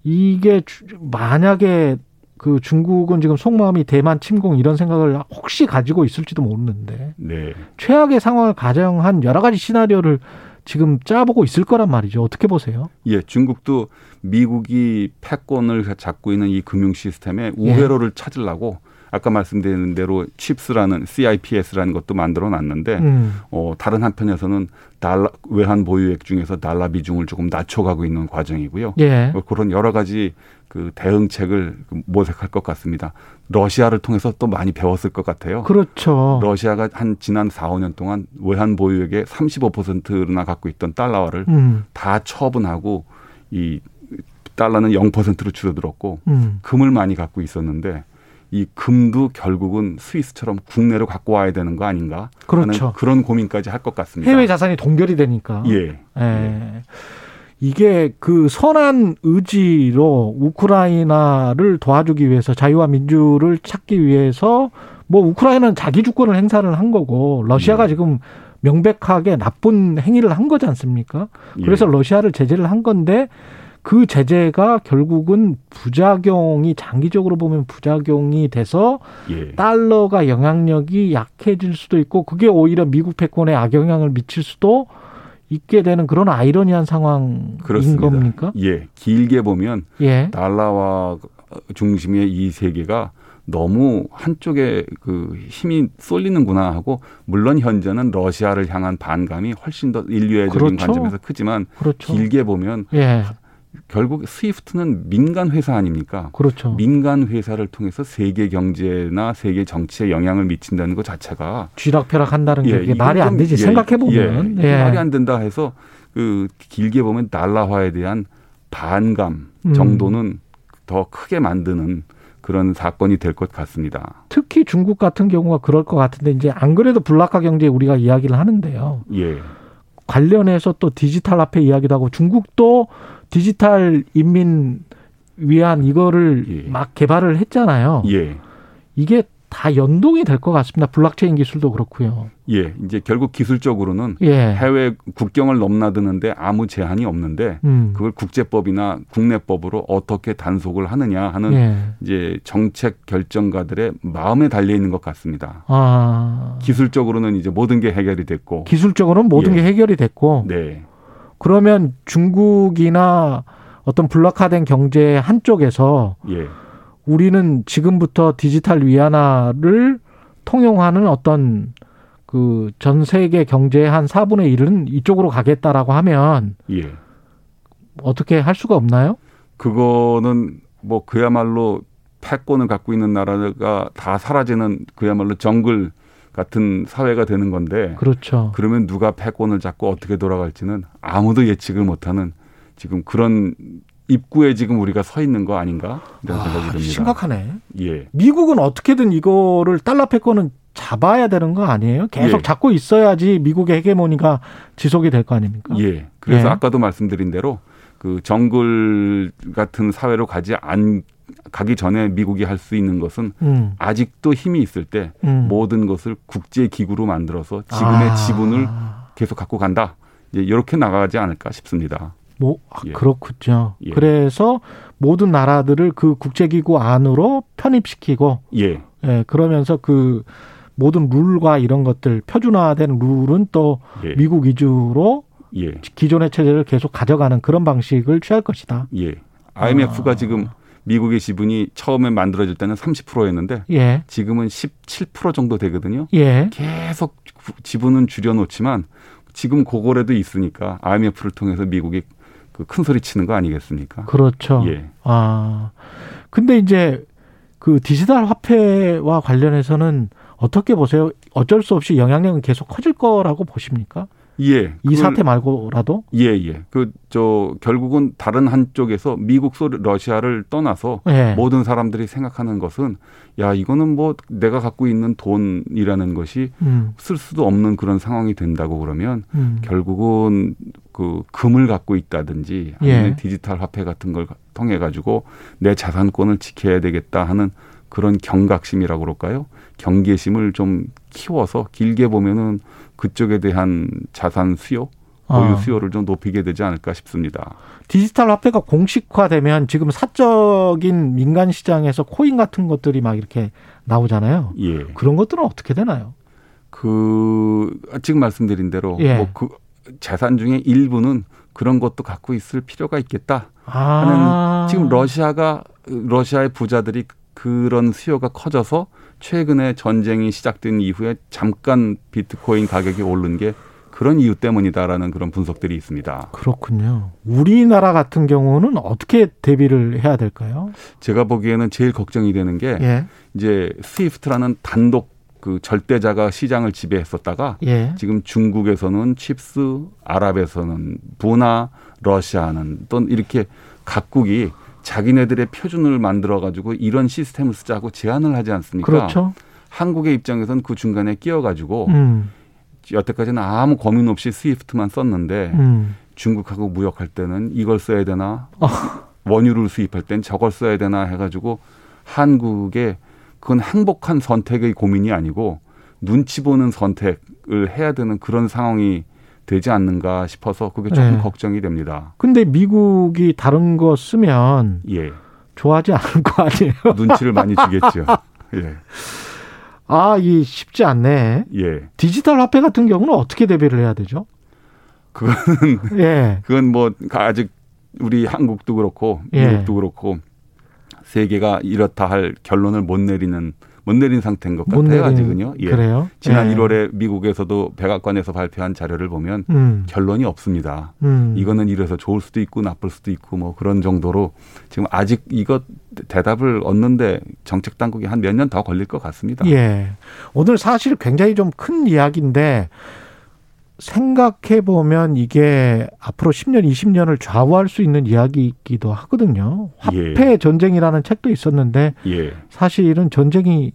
이게 주- 만약에 그 중국은 지금 속마음이 대만 침공 이런 생각을 혹시 가지고 있을지도 모르는데 네. 최악의 상황을 가정한 여러 가지 시나리오를 지금 짜보고 있을 거란 말이죠. 어떻게 보세요? 예, 중국도 미국이 패권을 잡고 있는 이 금융 시스템에 예. 우회로를 찾으려고 아까 말씀드린 대로 칩스라는 CIPS라는 것도 만들어 놨는데 음. 어, 다른 한편에서는 달러 외환 보유액 중에서 달러 비중을 조금 낮춰가고 있는 과정이고요. 예. 뭐 그런 여러 가지 그 대응책을 그 모색할 것 같습니다. 러시아를 통해서 또 많이 배웠을 것 같아요. 그렇죠. 러시아가 한 지난 4, 5년 동안 외환 보유액의 35%나 갖고 있던 달러화를 음. 다 처분하고 이 달러는 0%로 줄어들었고 음. 금을 많이 갖고 있었는데 이 금도 결국은 스위스처럼 국내로 갖고 와야 되는 거 아닌가 그렇죠. 그런 고민까지 할 것 같습니다. 해외 자산이 동결이 되니까. 예. 예. 이게 그 선한 의지로 우크라이나를 도와주기 위해서 자유와 민주를 찾기 위해서 뭐 우크라이나는 자기 주권을 행사를 한 거고 러시아가 예. 지금 명백하게 나쁜 행위를 한 거지 않습니까? 그래서 예. 러시아를 제재를 한 건데 그 제재가 결국은 부작용이 장기적으로 보면 부작용이 돼서 예. 달러가 영향력이 약해질 수도 있고 그게 오히려 미국 패권에 악영향을 미칠 수도 있게 되는 그런 아이러니한 상황인 그렇습니다. 겁니까? 예. 길게 보면 예. 달러화 중심의 이 세계가 너무 한쪽에 그 힘이 쏠리는구나 하고 물론 현재는 러시아를 향한 반감이 훨씬 더 인류애적인 그렇죠. 관점에서 크지만 그렇죠. 길게 보면 예. 결국 스위프트는 민간 회사 아닙니까? 그렇죠. 민간 회사를 통해서 세계 경제나 세계 정치에 영향을 미친다는 것 자체가 쥐락펴락 한다는 게 예, 말이 안 좀, 되지. 예, 생각해 보면. 예, 말이 안 된다 해서 그 길게 보면 달러화에 대한 반감 음. 정도는 더 크게 만드는 그런 사건이 될 것 같습니다. 특히 중국 같은 경우가 그럴 것 같은데 이제 안 그래도 블록화 경제 우리가 이야기를 하는데요. 예, 관련해서 또 디지털 화폐 이야기도 하고 중국도 디지털 인민 위안 이거를 예. 막 개발을 했잖아요. 예, 이게 다 연동이 될 것 같습니다. 블록체인 기술도 그렇고요. 예, 이제 결국 기술적으로는 예. 해외 국경을 넘나드는데 아무 제한이 없는데 음. 그걸 국제법이나 국내법으로 어떻게 단속을 하느냐 하는 예. 이제 정책 결정가들의 마음에 달려 있는 것 같습니다. 아. 기술적으로는 이제 모든 게 해결이 됐고, 기술적으로는 모든 예. 게 해결이 됐고 네, 그러면 중국이나 어떤 블록화된 경제 한쪽에서 예, 우리는 지금부터 디지털 위안화를 통용하는 어떤 그 전 세계 경제의 한 4분의 1은 이쪽으로 가겠다라고 하면 예. 어떻게 할 수가 없나요? 그거는 뭐 그야말로 패권을 갖고 있는 나라가 다 사라지는 그야말로 정글 같은 사회가 되는 건데 그렇죠. 그러면 누가 패권을 잡고 어떻게 돌아갈지는 아무도 예측을 못하는 지금 그런 입구에 지금 우리가 서 있는 거 아닌가 이런 생각이 아, 듭니다. 심각하네. 예, 미국은 어떻게든 이거를 달러 패권은 잡아야 되는 거 아니에요? 계속 예. 잡고 있어야지 미국의 헤게모니가 지속이 될 거 아닙니까? 예. 그래서 예. 아까도 말씀드린 대로 그 정글 같은 사회로 가지 안 가기 전에 미국이 할 수 있는 것은 음, 아직도 힘이 있을 때 음. 모든 것을 국제 기구로 만들어서 지금의 아, 지분을 계속 갖고 간다. 이제 이렇게 나가지 않을까 싶습니다. 뭐 아, 예. 그렇군요. 예. 그래서 모든 나라들을 그 국제기구 안으로 편입시키고 예, 예, 그러면서 그 모든 룰과 이런 것들 표준화된 룰은 또 예, 미국 위주로 예, 기존의 체제를 계속 가져가는 그런 방식을 취할 것이다. 예. IMF가 아. 지금 미국의 지분이 처음에 만들어질 때는 30%였는데 예, 지금은 17% 정도 되거든요. 예, 계속 지분은 줄여놓지만 지금 그거라도 있으니까 IMF를 통해서 미국이 그 큰 소리 치는 거 아니겠습니까? 그렇죠. 예. 아, 근데 이제 그 디지털 화폐와 관련해서는 어떻게 보세요? 어쩔 수 없이 영향력은 계속 커질 거라고 보십니까? 예. 이 사태 말고라도? 예, 예. 그, 저, 결국은 다른 한쪽에서 미국, 소 러시아를 떠나서 예. 모든 사람들이 생각하는 것은 야, 이거는 뭐 내가 갖고 있는 돈이라는 것이 음, 쓸 수도 없는 그런 상황이 된다고 그러면 음. 결국은 그 금을 갖고 있다든지 아니면 예. 디지털 화폐 같은 걸 통해 가지고 내 자산권을 지켜야 되겠다 하는 그런 경각심이라고 그럴까요? 경계심을 좀 키워서 길게 보면은 그쪽에 대한 자산 수요, 보유 아. 수요를 좀 높이게 되지 않을까 싶습니다. 디지털 화폐가 공식화되면 지금 사적인 민간 시장에서 코인 같은 것들이 막 이렇게 나오잖아요. 예. 그런 것들은 어떻게 되나요? 그 지금 말씀드린 대로 예. 뭐그 재산 중에 일부는 그런 것도 갖고 있을 필요가 있겠다. 아, 지금 러시아가 러시아의 부자들이 그런 수요가 커져서 최근에 전쟁이 시작된 이후에 잠깐 비트코인 가격이 오른 게 그런 이유 때문이다라는 그런 분석들이 있습니다. 그렇군요. 우리나라 같은 경우는 어떻게 대비를 해야 될까요? 제가 보기에는 제일 걱정이 되는 게 예, 이제 스위프트라는 단독 그 절대자가 시장을 지배했었다가 예, 지금 중국에서는 칩스, 아랍에서는 부나, 러시아는 또 이렇게 각국이 자기네들의 표준을 만들어 가지고 이런 시스템을 쓰자고 제안을 하지 않습니까? 그렇죠. 한국의 입장에서는 그 중간에 끼어 가지고 음, 여태까지는 아무 고민 없이 스위프트만 썼는데 음, 중국하고 무역할 때는 이걸 써야 되나 어. 원유를 수입할 땐 저걸 써야 되나 해가지고 한국의 그건 행복한 선택의 고민이 아니고 눈치 보는 선택을 해야 되는 그런 상황이 되지 않는가 싶어서 그게 조금 네. 걱정이 됩니다. 근데 미국이 다른 거 쓰면 예, 좋아하지 않을 거 아니에요? 눈치를 많이 주겠죠. 예, 아, 이 쉽지 않네. 예, 디지털 화폐 같은 경우는 어떻게 대비를 해야 되죠? 그거는 예, 그건 뭐 아직 우리 한국도 그렇고 예. 미국도 그렇고 세계가 이렇다 할 결론을 못 내리는 못 내린 상태인 것못 같아요 내리는- 아직은요. 예. 그래요? 지난 예. 1월에 미국에서도 백악관에서 발표한 자료를 보면 음, 결론이 없습니다. 음. 이거는 이래서 좋을 수도 있고 나쁠 수도 있고 뭐 그런 정도로 지금 아직 이것 대답을 얻는데 정책 당국이 한 몇 년 더 걸릴 것 같습니다. 예. 오늘 사실 굉장히 좀 큰 이야기인데 생각해 보면 이게 앞으로 10년, 20년을 좌우할 수 있는 이야기이기도 하거든요. 화폐 전쟁이라는 책도 있었는데 예, 사실은 전쟁이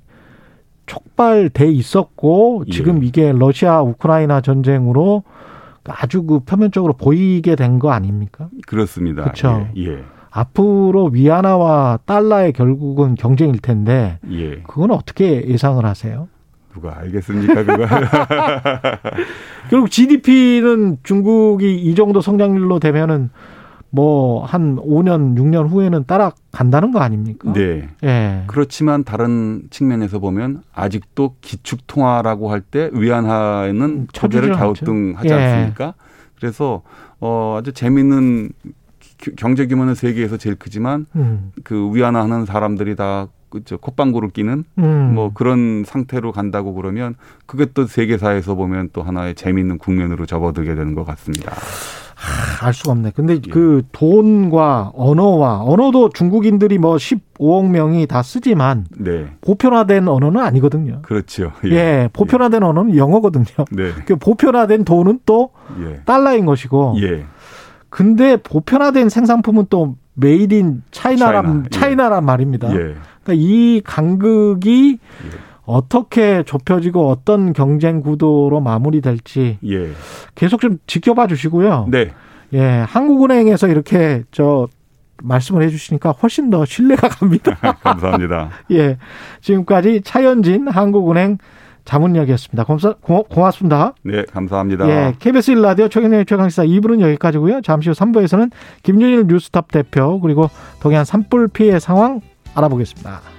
촉발돼 있었고 예. 지금 이게 러시아 우크라이나 전쟁으로 아주 그 표면적으로 보이게 된 거 아닙니까? 그렇습니다. 예, 예. 앞으로 위안화와 달러의 결국은 경쟁일 텐데 예. 그건 어떻게 예상을 하세요? 누가 알겠습니까, 그거? 결국 GDP는 중국이 이 정도 성장률로 되면은 뭐 한 5년, 6년 후에는 따라간다는 거 아닙니까? 네. 예. 그렇지만 다른 측면에서 보면 아직도 기축 통화라고 할 때 위안화에는 쳐주질 초대를. 갸우뚱하지 예. 않습니까? 그래서 어 아주 재미있는 기- 경제 규모는 세계에서 제일 크지만 음. 그 위안화 하는 사람들이 다 그저 콧방구를 끼는 음. 뭐 그런 상태로 간다고 그러면 그게 또 세계사에서 보면 또 하나의 재미있는 국면으로 접어들게 되는 것 같습니다. 알 수가 없네. 근데 그 돈과 언어와 언어도 중국인들이 뭐 15억 명이 다 쓰지만 네, 보편화된 언어는 아니거든요. 그렇죠. 예, 보편화된 언어는 영어거든요. 네, 그 보편화된 돈은 또 예, 달러인 것이고. 예, 근데 보편화된 생산품은 또 made in China란 차이나, 예. 차이나란 말입니다. 예, 그러니까 이 간극이 어떻게 좁혀지고 어떤 경쟁 구도로 마무리될지 예, 계속 좀 지켜봐 주시고요. 네, 예, 한국은행에서 이렇게 저 말씀을 해주시니까 훨씬 더 신뢰가 갑니다. 감사합니다. 예, 지금까지 차현진 한국은행 자문역이었습니다. 고맙, 고- 고맙습니다. 네, 감사합니다. 예, KBS 1라디오 최경영의 최강시사 2부는 여기까지고요. 잠시 후 3부에서는 김준일 뉴스탑 대표 그리고 동해안 산불 피해 상황 알아보겠습니다.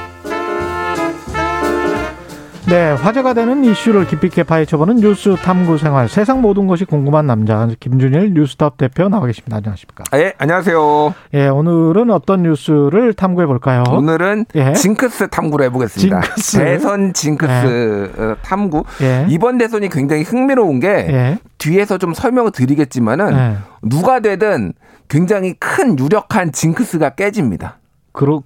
네, 화제가 되는 이슈를 깊이 있게 파헤쳐보는 뉴스 탐구 생활. 세상 모든 것이 궁금한 남자 김준일 뉴스톱 대표 나와 계십니다. 안녕하십니까? 예, 안녕하세요. 예, 오늘은 어떤 뉴스를 탐구해 볼까요? 오늘은 예. 징크스 탐구를 해보겠습니다. 징크스. 대선 징크스 어, 탐구. 예. 이번 대선이 굉장히 흥미로운 게 예. 뒤에서 좀 설명을 드리겠지만은 예. 누가 되든 굉장히 큰 유력한 징크스가 깨집니다. 그렇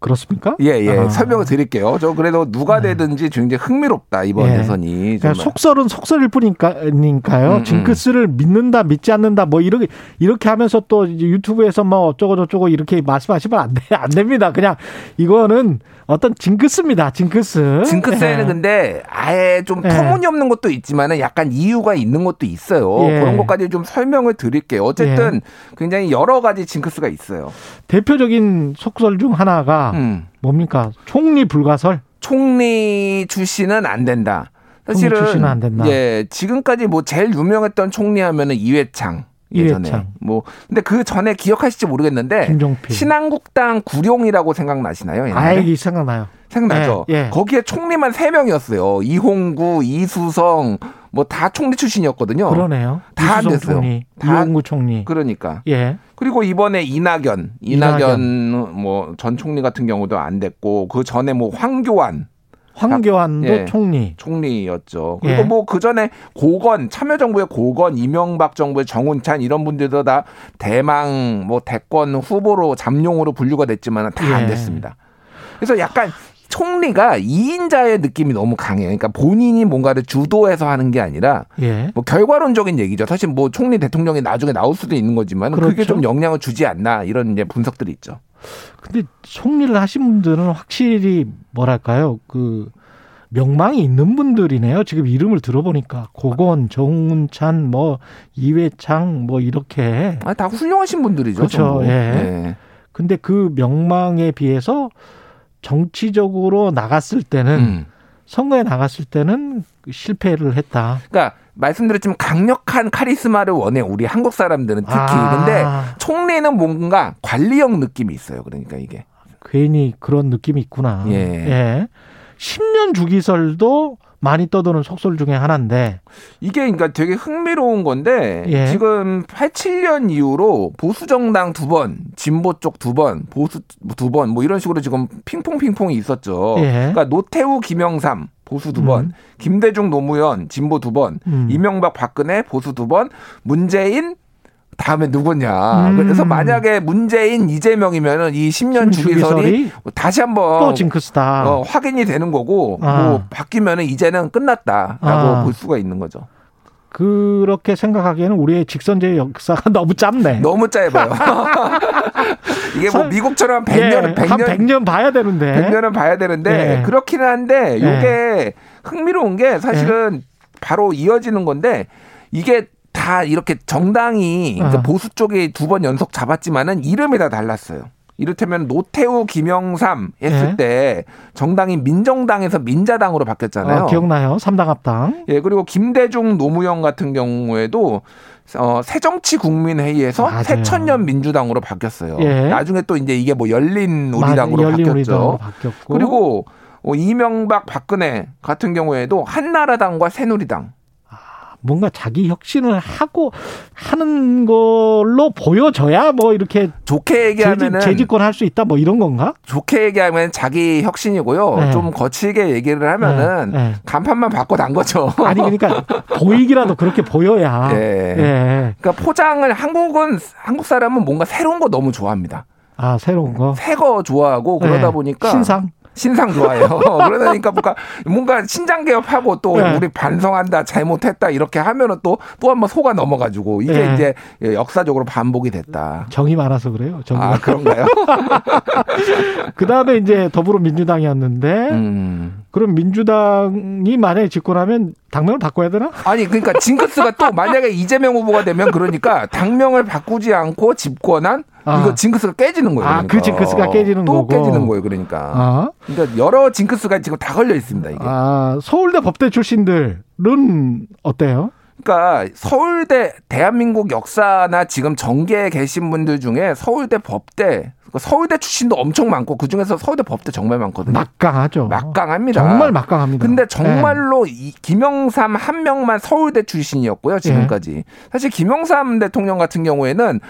그렇습니까? 예, 예. 아. 설명을 드릴게요. 저 그래도 누가 되든지 굉장히 흥미롭다, 이번 예. 대선이. 그러니까 정말. 속설은 속설일 뿐이니까요. 음, 징크스를 믿는다, 믿지 않는다, 뭐 이렇게 이렇게 하면서 또 유튜브에서 뭐 어쩌고 저쩌고 이렇게 말씀하시면 안 돼, 안 됩니다. 그냥 이거는 어떤 징크스입니다. 징크스. 징크스에는 예. 근데 아예 좀 예. 터무니없는 것도 있지만은 약간 이유가 있는 것도 있어요. 예. 그런 것까지 좀 설명을 드릴게요. 어쨌든 굉장히 여러 가지 징크스가 있어요. 대표적인 속설 중 하나가 음. 뭡니까? 총리 불가설. 총리 출신은 안 된다. 사실은 총리 안 된다. 예, 지금까지 뭐 제일 유명했던 총리 하면은 이회창. 예전에 이회창. 뭐 근데 그 전에 기억하실지 모르겠는데 김종필. 신한국당 구룡이라고 생각나시나요? 옛날에? 아이 생각나요. 생각나죠. 예, 예. 거기에 총리만 세 명이었어요. 이홍구, 이수성 뭐 다 총리 출신이었거든요. 그러네요. 다 안 됐어요. 총리, 다- 이용구 총리. 그러니까 예. 그리고 이번에 이낙연, 이낙연 뭐 전 총리 같은 경우도 안 됐고 그 전에 뭐 황교안 황교안도 예. 총리. 총리였죠. 그리고 예. 뭐그 전에 고건 참여정부의 고건, 이명박 정부의 정운찬 이런 분들도 다 대망 뭐 대권 후보로 잠룡으로 분류가 됐지만 다안 예. 됐습니다. 그래서 약간 총리가 2인자의 느낌이 너무 강해요. 그러니까 본인이 뭔가를 주도해서 하는 게 아니라 예. 뭐 결과론적인 얘기죠. 사실 뭐 총리 대통령이 나중에 나올 수도 있는 거지만 그게 그렇죠. 좀 영향을 주지 않나 이런 이제 분석들이 있죠. 근데 총리를 하신 분들은 확실히 뭐랄까요? 그 명망이 있는 분들이네요. 지금 이름을 들어보니까 고건, 정운찬, 뭐 이회창, 뭐 이렇게. 아, 다 훌륭하신 분들이죠. 그렇죠. 예. 예. 근데 그 명망에 비해서 정치적으로 나갔을 때는 음. 선거에 나갔을 때는 실패를 했다. 그러니까 말씀드렸지만 강력한 카리스마를 원해 우리 한국 사람들은 특히. 아. 근데 총리는 뭔가 관리형 느낌이 있어요. 그러니까 이게. 괜히 그런 느낌이 있구나. 예. 10년 주기설도 많이 떠도는 속설 중에 하나인데 이게 그러니까 되게 흥미로운 건데 예. 지금 87년 이후로 보수 정당 두 번, 진보 쪽 두 번, 보수 두 번 뭐 이런 식으로 지금 핑퐁 핑퐁이 있었죠. 예. 그러니까 노태우, 김영삼 보수 두 번, 음. 김대중, 노무현 진보 두 번, 음. 이명박, 박근혜 보수 두 번, 문재인 다음에 누구냐. 음. 그래서 만약에 문재인, 이재명이면은 이 10년 주기설이 주기설이 다시 한번 또 징크스다. 어, 확인이 되는 거고 아. 뭐 바뀌면은 이제는 끝났다라고 아. 볼 수가 있는 거죠. 그렇게 생각하기에는 우리의 직선제의 역사가 너무 짧네. 너무 짧아요. 이게 뭐 설- 미국처럼 100년, 예, 한 100년, 100년 봐야 되는데. 100년은 봐야 되는데 예. 그렇기는 한데 이게 흥미로운 게 사실은 바로 이어지는 건데 이게 다 이렇게 정당이 그러니까 어. 보수 쪽이 두번 연속 잡았지만은 이름이 다 달랐어요. 이를테면 노태우, 김영삼 했을 예. 때 정당이 민정당에서 민자당으로 바뀌었잖아요. 어, 기억나요? 삼당 합당. 예, 그리고 김대중, 노무현 같은 경우에도 어, 새정치국민회의에서 맞아요. 새천년 민주당으로 바뀌었어요. 예. 나중에 또 이제 이게 뭐 열린 우리당으로. 열린 바뀌었죠. 우리당으로 바뀌었고. 그리고 어, 이명박, 박근혜 같은 경우에도 한나라당과 새누리당. 뭔가 자기 혁신을 하고 하는 걸로 보여져야 뭐 이렇게 좋게 얘기하면은 재집, 재집권 할 수 있다 뭐 이런 건가? 좋게 얘기하면 자기 혁신이고요. 네. 좀 거칠게 얘기를 하면은 네, 네. 간판만 바꿔 난 거죠. 아니 그러니까 보이기라도 그렇게 보여야. 예. 예. 그러니까 포장을 한국은 한국 사람은 뭔가 새로운 거 너무 좋아합니다. 아 새로운 거. 새 거 좋아하고 그러다 네. 보니까 신상. 신상 좋아해요. 그러다 보니까 뭔가 뭔가 신장 개업하고 또 네. 우리 반성한다, 잘못했다 이렇게 하면은 또 또 한번 속아 넘어가지고 이게 네. 이제 역사적으로 반복이 됐다. 정이 많아서 그래요. 정이. 아 그런가요? 그 다음에 이제 더불어민주당이었는데 음. 그럼 민주당이 만약에 집권하면 당명을 바꿔야 되나? 아니 그러니까 징크스가 또 만약에 이재명 후보가 되면 그러니까 당명을 바꾸지 않고 집권한 아. 이거 징크스가 깨지는 거예요. 아, 그러니까. 그 징크스가 깨지는 또 거고. 깨지는 거예요. 그러니까. 아, 그러니까 여러 징크스가 지금 다 걸려 있습니다. 이게. 아 서울대 법대 출신들은 어때요? 그러니까 서울대 대한민국 역사나 지금 정계에 계신 분들 중에 서울대 법대 그러니까 서울대 출신도 엄청 많고 그 중에서 서울대 법대 정말 많거든요. 막강하죠. 막강합니다. 정말 막강합니다. 근데 네. 정말로 이 김영삼 한 명만 서울대 출신이었고요 지금까지. 예. 사실 김영삼 대통령 같은 경우에는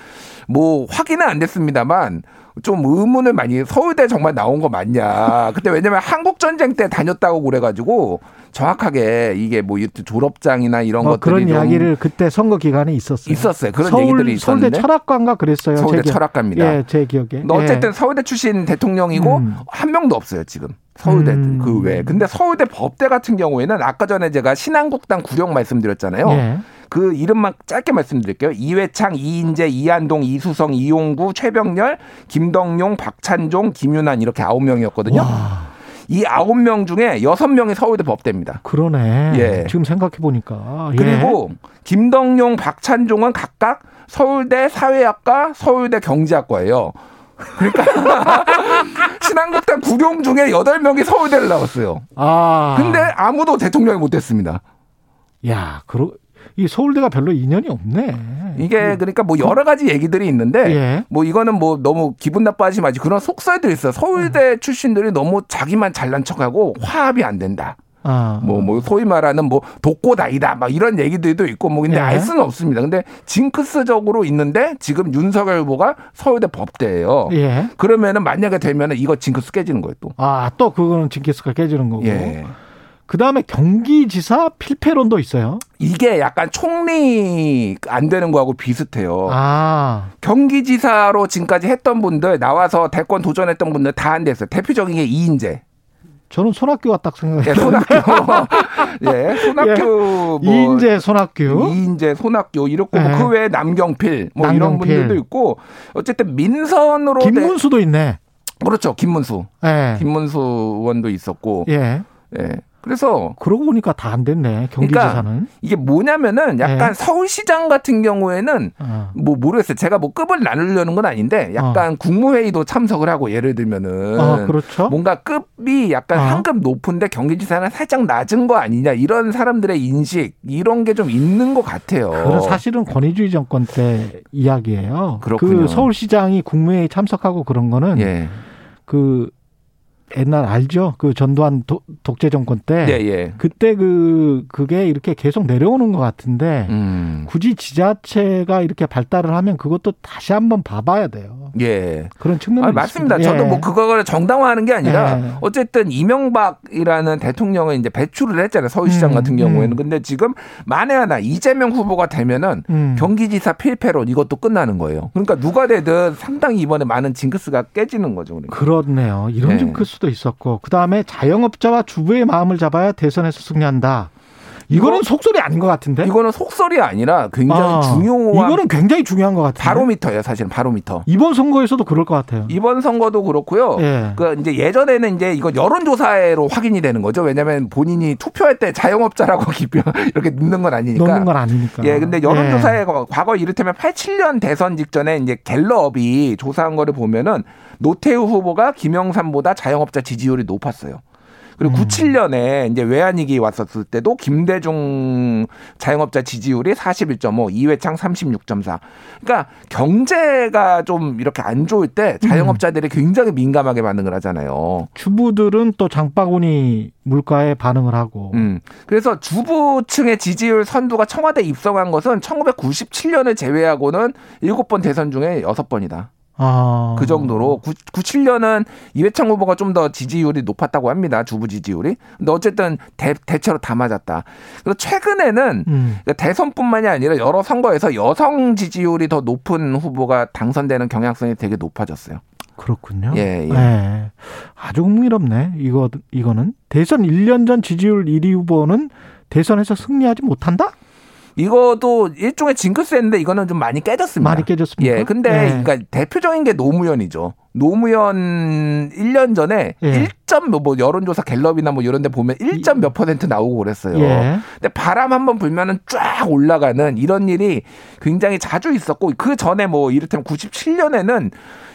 뭐 확인은 안 됐습니다만 좀 의문을 많이 서울대 정말 나온 거 맞냐. 그때 왜냐면 한국 전쟁 때 다녔다고 그래가지고 정확하게 이게 뭐 졸업장이나 이런 뭐 것들이 그런 좀 이야기를 그때 선거 기간에 있었어요. 있었어요. 그런 서울, 얘기들이 있었는데. 서울대 철학과인가 그랬어요. 서울대 철학과입니다. 예, 제 기억에. 근데 어쨌든 예. 서울대 출신 대통령이고 음. 한 명도 없어요 지금 서울대 음. 그 외에. 근데 서울대 법대 같은 경우에는 아까 전에 제가 신한국당 구령 말씀드렸잖아요. 예. 그 이름만 짧게 말씀드릴게요. 이회창, 이인재, 이한동, 이수성, 이용구, 최병렬, 김덕용, 박찬종, 김윤환 이렇게 아홉 명이었거든요. 와, 이 아홉 명 중에 여섯 명이 서울대 법대입니다. 그러네. 예. 지금 생각해 보니까. 예. 그리고 김덕용, 박찬종은 각각 서울대 사회학과, 서울대 경제학과예요. 그러니까 신한국당 구룡 중에 여덟 명이 서울대를 나왔어요. 아. 근데 아무도 대통령이 못 됐습니다. 야, 그러 이 서울대가 별로 인연이 없네. 이게 그러니까 뭐 여러 가지 얘기들이 있는데 예. 뭐 이거는 뭐 너무 기분 나빠하지 마지 그런 속설들이 있어요. 서울대 출신들이 너무 자기만 잘난 척하고 화합이 안 된다. 아. 뭐, 뭐, 소위 말하는 뭐, 독고다이다, 막 이런 얘기들도 있고, 뭐, 근데 예. 알 수는 없습니다. 근데 징크스적으로 있는데, 지금 윤석열 후보가 서울대 법대예요 예. 그러면은 만약에 되면은 이거 징크스 깨지는 거예요, 또. 아, 또 그거는 징크스가 깨지는 거고. 예. 그 다음에 경기지사 필패론도 있어요. 이게 약간 총리 안 되는 거하고 비슷해요. 아, 경기지사로 지금까지 했던 분들, 나와서 대권 도전했던 분들 다 안 됐어요. 대표적인 게 이인재. 저는 손학규가 딱 예, 생각해요. 손학규. 예, 손학규. 뭐 이인재, 손학규. 이인재, 손학규 이렇고 네. 뭐그 외에 남경필 뭐 이런 남경필. 분들도 있고 어쨌든 민선으로 돼- 김문수도 있네. 그렇죠 김문수 예. 김문수 의원도 있었고 예. 예. 그래서 그러고 보니까 다 안 됐네. 경기지사는. 그러니까 이게 뭐냐면은 약간 네. 서울시장 같은 경우에는 어. 뭐 모르겠어요. 제가 뭐 급을 나누려는 건 아닌데 약간 국무회의도 참석을 하고 예를 들면은 어, 그렇죠. 뭔가 급이 약간 어. 한급 높은데 경기지사는 살짝 낮은 거 아니냐 이런 사람들의 인식 이런 게 좀 있는 것 같아요. 그건 사실은 권위주의 정권 때 이야기예요. 그렇군요. 그 서울시장이 국무회의 참석하고 그런 거는 예. 그 옛날 알죠? 그 전두환 도, 독재 정권 때 예, 예. 그때 그 그게 이렇게 계속 내려오는 것 같은데 음. 굳이 지자체가 이렇게 발달을 하면 그것도 다시 한번 봐봐야 돼요. 예. 그런 측면이 아, 맞습니다. 있습니다. 저도 예. 뭐 그거를 정당화하는 게 아니라 예. 어쨌든 이명박이라는 대통령을 이제 배출을 했잖아요. 서울시장 음, 같은 경우에는. 음. 근데 지금 만에 하나 이재명 후보가 되면은 음. 경기지사 필패론 이것도 끝나는 거예요. 그러니까 누가 되든 상당히 이번에 많은 징크스가 깨지는 거죠. 그러니까. 그렇네요. 이런 네. 징크스 도 있었고 그 다음에 자영업자와 주부의 마음을 잡아야 대선에서 승리한다. 이거는 이거- 속설이 아닌 것 같은데. 이거는 속설이 아니라 굉장히 아, 중요한 이거는 굉장히 중요한 것 같아요. 바로미터예요. 사실은 바로미터. 이번 선거에서도 그럴 것 같아요. 이번 선거도 그렇고요. 예. 그 이제 예전에는 이제 이거 여론조사로 확인이 되는 거죠. 왜냐하면 본인이 투표할 때 자영업자라고 기표 이렇게 넣는 건 아니니까. 넣는 건 아니니까. 예, 근데 여론조사에 과거 이를테면 87년 대선 직전에 이제 갤럽이 조사한 거를 보면은 노태우 후보가 김영삼보다 자영업자 지지율이 높았어요. 그리고 음. 97년에 이제 외환위기 왔었을 때도 김대중 자영업자 지지율이 41.5, 이회창 36.4. 그러니까 경제가 좀 이렇게 안 좋을 때 자영업자들이 굉장히 민감하게 반응을 하잖아요. 주부들은 또 장바구니 물가에 반응을 하고. 음. 그래서 주부층의 지지율 선두가 청와대 입성한 것은 1997년을 제외하고는 7번 대선 중에 6번이다. 아. 그 정도로 9, 97년은 이회창 후보가 좀 더 지지율이 높았다고 합니다. 주부 지지율이. 근데 어쨌든 대, 대체로 다 맞았다. 그리고 최근에는 음. 그러니까 대선뿐만이 아니라 여러 선거에서 여성 지지율이 더 높은 후보가 당선되는 경향성이 되게 높아졌어요. 그렇군요. 예, 예. 예. 아주 흥미롭네. 이거 이거는 대선 1년 전 지지율 1위 후보는 대선에서 승리하지 못한다? 이것도 일종의 징크스였는데 이거는 좀 많이 깨졌습니다. 많이 깨졌습니까? 예, 근데 예. 그러니까 대표적인 게 노무현이죠. 노무현 1년 전에 예. 1점 뭐 여론조사 갤럽이나 뭐 이런 데 보면 1점 몇 퍼센트 나오고 그랬어요. 예. 근데 바람 한번 불면은 쫙 올라가는 이런 일이 굉장히 자주 있었고 그 전에 뭐 이를테면 97년에는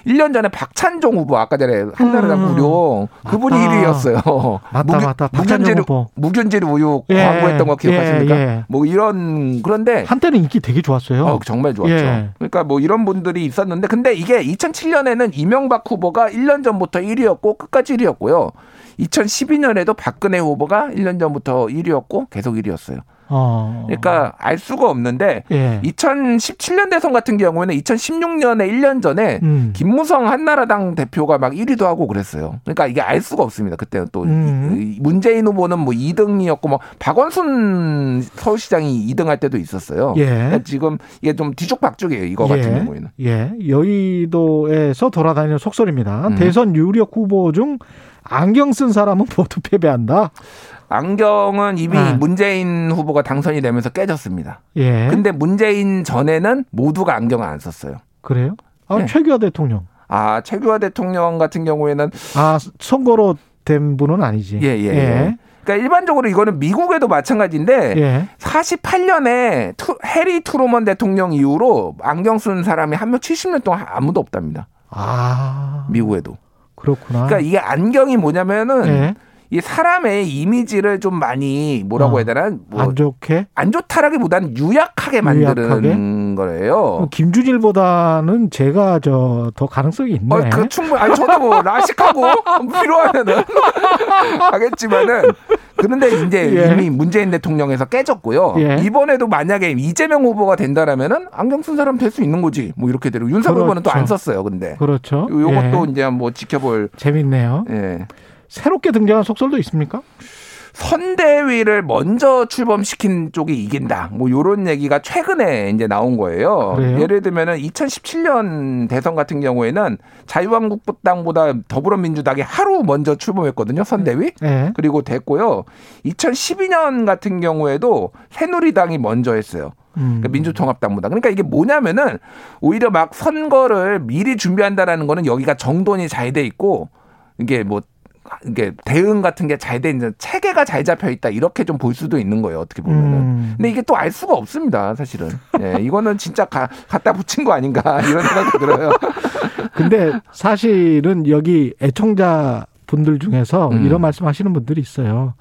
1년 전에 박찬종 후보 아까 전에 한나라당 음. 구룡 그분이 맞다. 1위였어요. 맞다, 맞다. 박찬종 후보. 무균질 우유 예. 광고했던 거 기억하십니까? 예, 예. 뭐 이런 그런데 한때는 인기 되게 좋았어요. 어, 정말 좋았죠. 예. 그러니까 뭐 이런 분들이 있었는데 근데 이게 2007년에는 이명박 후보가 1년 전부터 1위였고 끝까지 1위였고요. 2012년에도 박근혜 후보가 1년 전부터 1위였고 계속 1위였어요. 어. 그러니까 알 수가 없는데 예. 2017년 대선 같은 경우에는 2016년에 1년 전에 음. 김무성 한나라당 대표가 막 1위도 하고 그랬어요. 그러니까 이게 알 수가 없습니다. 그때는 또 음. 이- 문재인 후보는 뭐 2등이었고 뭐 박원순 서울시장이 2등 할 때도 있었어요. 예. 그러니까 지금 이게 좀 뒤죽박죽이에요. 이거 같은 예. 경우에는. 예. 여의도에서 돌아다니는 속설입니다. 음. 대선 유력 후보 중 안경 쓴 사람은 모두 패배한다. 안경은 이미 아. 문재인 후보가 당선이 되면서 깨졌습니다. 예. 근데 문재인 전에는 모두가 안경을 안 썼어요. 그래요? 아, 네. 최규하 대통령. 아, 최규하 대통령 같은 경우에는 아, 선거로 된 분은 아니지. 예, 예, 예. 그러니까 일반적으로 이거는 미국에도 마찬가지인데 예. 48년에 투, 해리 트루먼 대통령 이후로 안경 쓴 사람이 한 명 70년 동안 아무도 없답니다. 아, 미국에도. 그렇구나. 그러니까 이게 안경이 뭐냐면은 예. 이 사람의 이미지를 좀 많이 뭐라고 어, 해야 되나? 뭐 안 좋게? 안 좋다라기보다는 유약하게 만드는 유약하게? 거예요. 김준일보다는 제가 저 더 가능성이 있네. 어, 그 충분. 아니 저도 뭐 라식하고 필요하면은 하겠지만은 그런데 이제 예. 이미 문재인 대통령에서 깨졌고요. 예. 이번에도 만약에 이재명 후보가 된다라면은 안경 쓴 사람 될 수 있는 거지. 뭐 이렇게 되고 윤석열 후보는 또안 그렇죠. 썼어요. 근데 그렇죠. 요- 요것도 예. 이제 뭐 지켜볼. 재밌네요. 예. 새롭게 등장한 속설도 있습니까? 선대위를 먼저 출범시킨 쪽이 이긴다. 뭐 요런 얘기가 최근에 이제 나온 거예요. 그래요? 예를 들면은 2017년 대선 같은 경우에는 자유한국당보다 더불어민주당이 하루 먼저 출범했거든요. 선대위. 예. 그리고 됐고요. 2012년 같은 경우에도 새누리당이 먼저 했어요. 음. 그러니까 민주통합당보다. 그러니까 이게 뭐냐면은 오히려 막 선거를 미리 준비한다라는 거는 여기가 정돈이 잘 돼 있고 이게 뭐 이게 대응 같은 게 잘 돼 있는 체계가 잘 잡혀 있다 이렇게 좀 볼 수도 있는 거예요 어떻게 보면은 음. 근데 이게 또 알 수가 없습니다 사실은 예 이거는 진짜 가, 갖다 붙인 거 아닌가 이런 생각도 들어요 근데 사실은 여기 애청자 분들 중에서 음. 이런 말씀 하시는 분들이 있어요.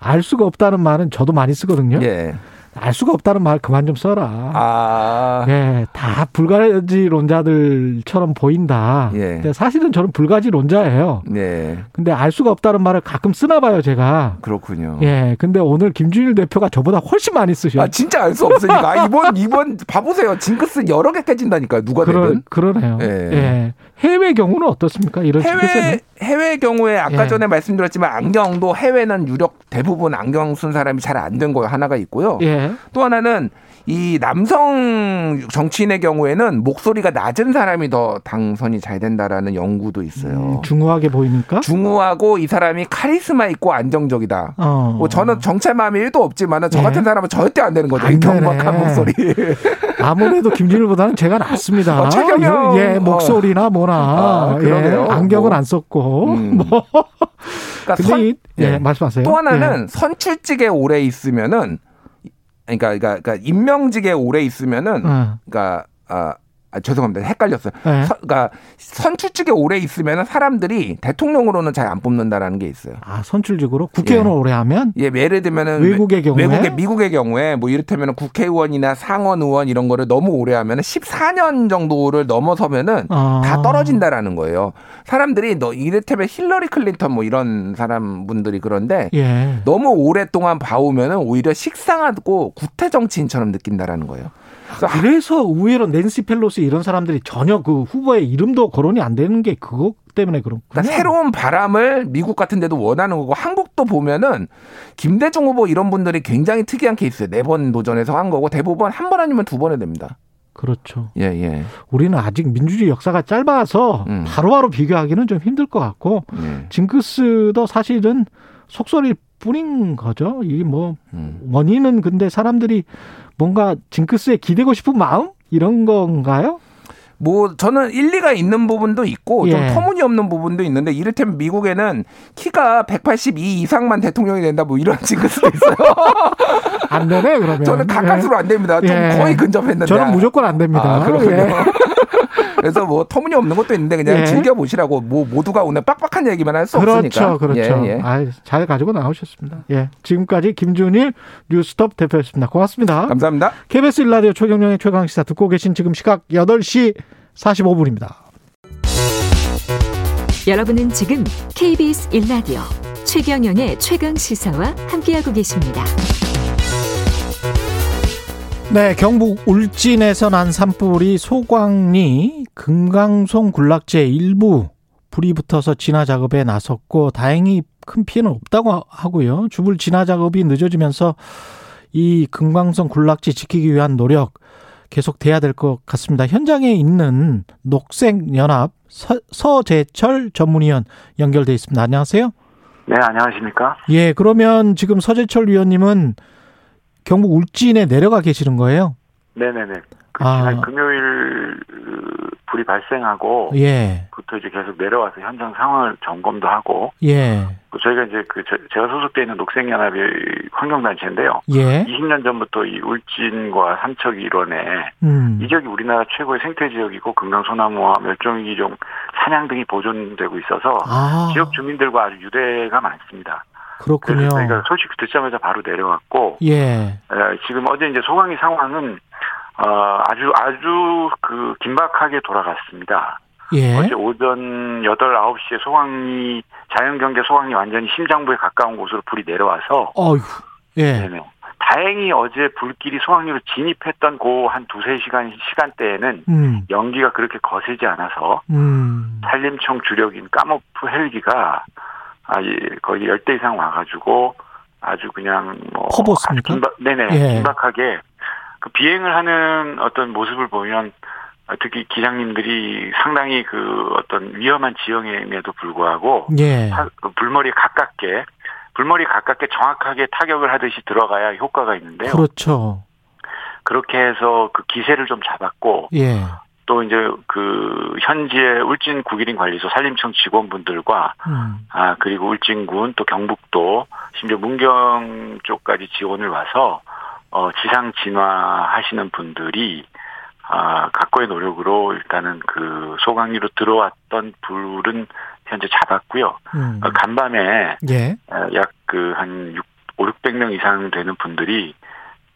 알 수가 없다는 말은 저도 많이 쓰거든요. 예 알 수가 없다는 말 그만 좀 써라. 아. 예, 다 불가지론자들처럼 보인다. 예. 근데 사실은 저는 불가지론자예요. 네. 근데 알 수가 없다는 말을 가끔 쓰나 봐요, 제가. 그렇군요. 예, 근데 오늘 김준일 대표가 저보다 훨씬 많이 쓰셔. 아 진짜 알 수 없으니까 아, 이번 이번 봐보세요 징크스 여러 개 깨진다니까 누가 그러, 되든 그러네요. 예. 예. 해외 경우는 어떻습니까? 이런 해외 징크스는? 해외 경우에 아까 예. 전에 말씀드렸지만 안경도 해외는 유력 대부분 안경 쓴 사람이 잘 안 된거 하나가 있고요. 예. 또 하나는 이 남성 정치인의 경우에는 목소리가 낮은 사람이 더 당선이 잘 된다라는 연구도 있어요. 음, 중후하게 보이니까? 중후하고 이 사람이 카리스마 있고 안정적이다. 어. 뭐 저는 정체 마음이 1도 없지만은 저 예. 같은 사람은 절대 안 되는 거죠. 안 경박한 되네. 목소리. 아무래도 김준일보다는 제가 낫습니다. 어, 최경영. 예, 목소리나 뭐나. 아, 예. 안경은 뭐. 안 썼고. 음. 뭐. 그러니까 선- 이, 예, 예. 말씀하세요. 또 하나는 예. 선출직에 오래 있으면은 그러니까 그러니까, 그러니까 임명직에 오래 있으면은 어. 그러니까 아, 아, 죄송합니다. 헷갈렸어요. 예. 서- 그러니까 선출직에 오래 있으면 사람들이 대통령으로는 잘 안 뽑는다라는 게 있어요. 아, 선출직으로 국회의원을 예. 오래 하면 예, 예를 들면은 외국의 경우에? 외국의 미국의 경우에 뭐 이를테면 국회의원이나 상원 의원 이런 거를 너무 오래 하면은 14년 정도를 넘어서면은 아. 다 떨어진다라는 거예요. 사람들이 너 이를테면 힐러리 클린턴 뭐 이런 사람 분들이 그런데 예. 너무 오랫동안 봐오면은 오히려 식상하고 구태 정치인처럼 느낀다라는 거예요. 그래서 그래서 의외로 낸시 펠로시 이런 사람들이 전혀 그 후보의 이름도 거론이 안 되는 게 그것 때문에 그런 그러니까 새로운 바람을 미국 같은 데도 원하는 거고 한국도 보면은 김대중 후보 이런 분들이 굉장히 특이한 케이스예요. 네번 도전해서 한 거고 대부분 한 번 아니면 두 번에 됩니다. 그렇죠. 예, 예. 우리는 아직 민주주의 역사가 짧아서 음. 바로바로 비교하기는 좀 힘들 것 같고 예. 징크스도 사실은 속설일 뿐인 거죠. 이게 뭐 음. 원인은 근데 사람들이 뭔가 징크스에 기대고 싶은 마음 이런 건가요? 뭐 저는 일리가 있는 부분도 있고 좀 예. 터무니없는 부분도 있는데 이를테면 미국에는 키가 182 이상만 대통령이 된다 뭐 이런 징크스도 있어요. 안 되네 그러면. 저는 가까스로 안 됩니다. 좀 예. 거의 근접했는데. 저는 무조건 안 됩니다. 아, 그렇군요. 예. 그래서 뭐 터무니없는 것도 있는데 그냥 예. 즐겨 보시라고 뭐 모두가 오늘 빡빡한 얘기만 할 수 없으니까. 그렇죠, 그렇죠. 예, 예. 아, 잘 가지고 나오셨습니다. 예, 지금까지 김준일 뉴스톱 대표였습니다. 고맙습니다. 감사합니다. KBS 일라디오 최경영의 최강 시사 듣고 계신 지금 시각 8시 45분입니다. 여러분은 지금 KBS 1라디오 최경영의 최강 시사와 함께하고 계십니다. 네, 경북 울진에서 난 산불이 소광리 금강송 군락지에 일부 불이 붙어서 진화 작업에 나섰고 다행히 큰 피해는 없다고 하고요. 주불 진화 작업이 늦어지면서 이 금강송 군락지 지키기 위한 노력 계속 돼야 될 것 같습니다. 현장에 있는 녹색연합 서, 서재철 전문위원 연결돼 있습니다. 안녕하세요. 네, 안녕하십니까? 예, 그러면 지금 서재철 위원님은 경북 울진에 내려가 계시는 거예요? 네네네. 그 아. 지난 금요일 그, 불이 발생하고 예, 부터 이제 계속 내려와서 현장 상황을 점검도 하고 예, 또 저희가 이제 그 저- 제가 소속돼 있는 녹색연합의 환경단체인데요. 예, 20년 전부터 이 울진과 삼척 일원에 음, 이 지역이 우리나라 최고의 생태 지역이고 금강 소나무와 멸종위기종 사냥 등이 보존되고 있어서 아, 지역 주민들과 아주 유대가 많습니다. 그렇군요. 그래서 저희가 소식 듣자마자 바로 내려왔고 예, 어, 지금 어제 이제 소강이 상황은 어, 아주 아주 그 긴박하게 돌아갔습니다. 예, 어제 오전 8, 9시에 소강이 자연경계 소강이 완전히 심장부에 가까운 곳으로 불이 내려와서 어휴, 예, 네네. 다행히 어제 불길이 소강리로 진입했던 그한 두세 시간 시간대에는 음, 연기가 그렇게 거세지 않아서 음, 산림청 주력인 까모프 헬기가 아, 예, 거의 열대 이상 와가지고 아주 그냥 뭐 퍼붓습니까? 긴박, 네네 예. 긴박하게 그 비행을 하는 어떤 모습을 보면 어, 특히 기장님들이 상당히 그 어떤 위험한 지형임에도 불구하고 예, 타- 그 불머리에 가깝게 불머리 가깝게 정확하게 타격을 하듯이 들어가야 효과가 있는데요. 그렇죠. 그렇게 해서 그 기세를 좀 잡았고 예, 또 이제 그 현지의 울진 국일인 관리소 산림청 직원분들과 음, 아 그리고 울진군 또 경북도 심지어 문경 쪽까지 지원을 와서 어 지상 진화하시는 분들이 아 각고의 노력으로 일단은 그 소강리로 들어왔던 불은 현재 잡았고요. 음, 어, 간밤에 예, 약 그한 5, 600명 이상 되는 분들이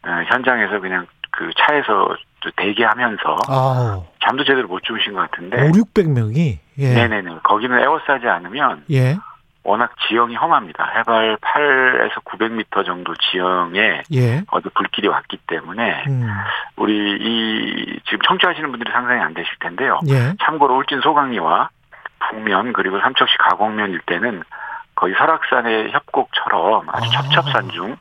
어, 현장에서 그냥 그 차에서 대기하면서 아, 잠도 제대로 못 주무신 것 같은데. 5, 600명이 예. 네네네. 거기는 에워싸지 않으면 예. 워낙 지형이 험합니다. 해발 8에서 900m 정도 지형에 예. 어디 불길이 왔기 때문에 음. 우리 이 지금 청취하시는 분들이 상상이 안 되실 텐데요. 예. 참고로 울진 소강리와 북면 그리고 삼척시 가곡면 일대는 거의 설악산의 협곡처럼 아주 아. 첩첩산 중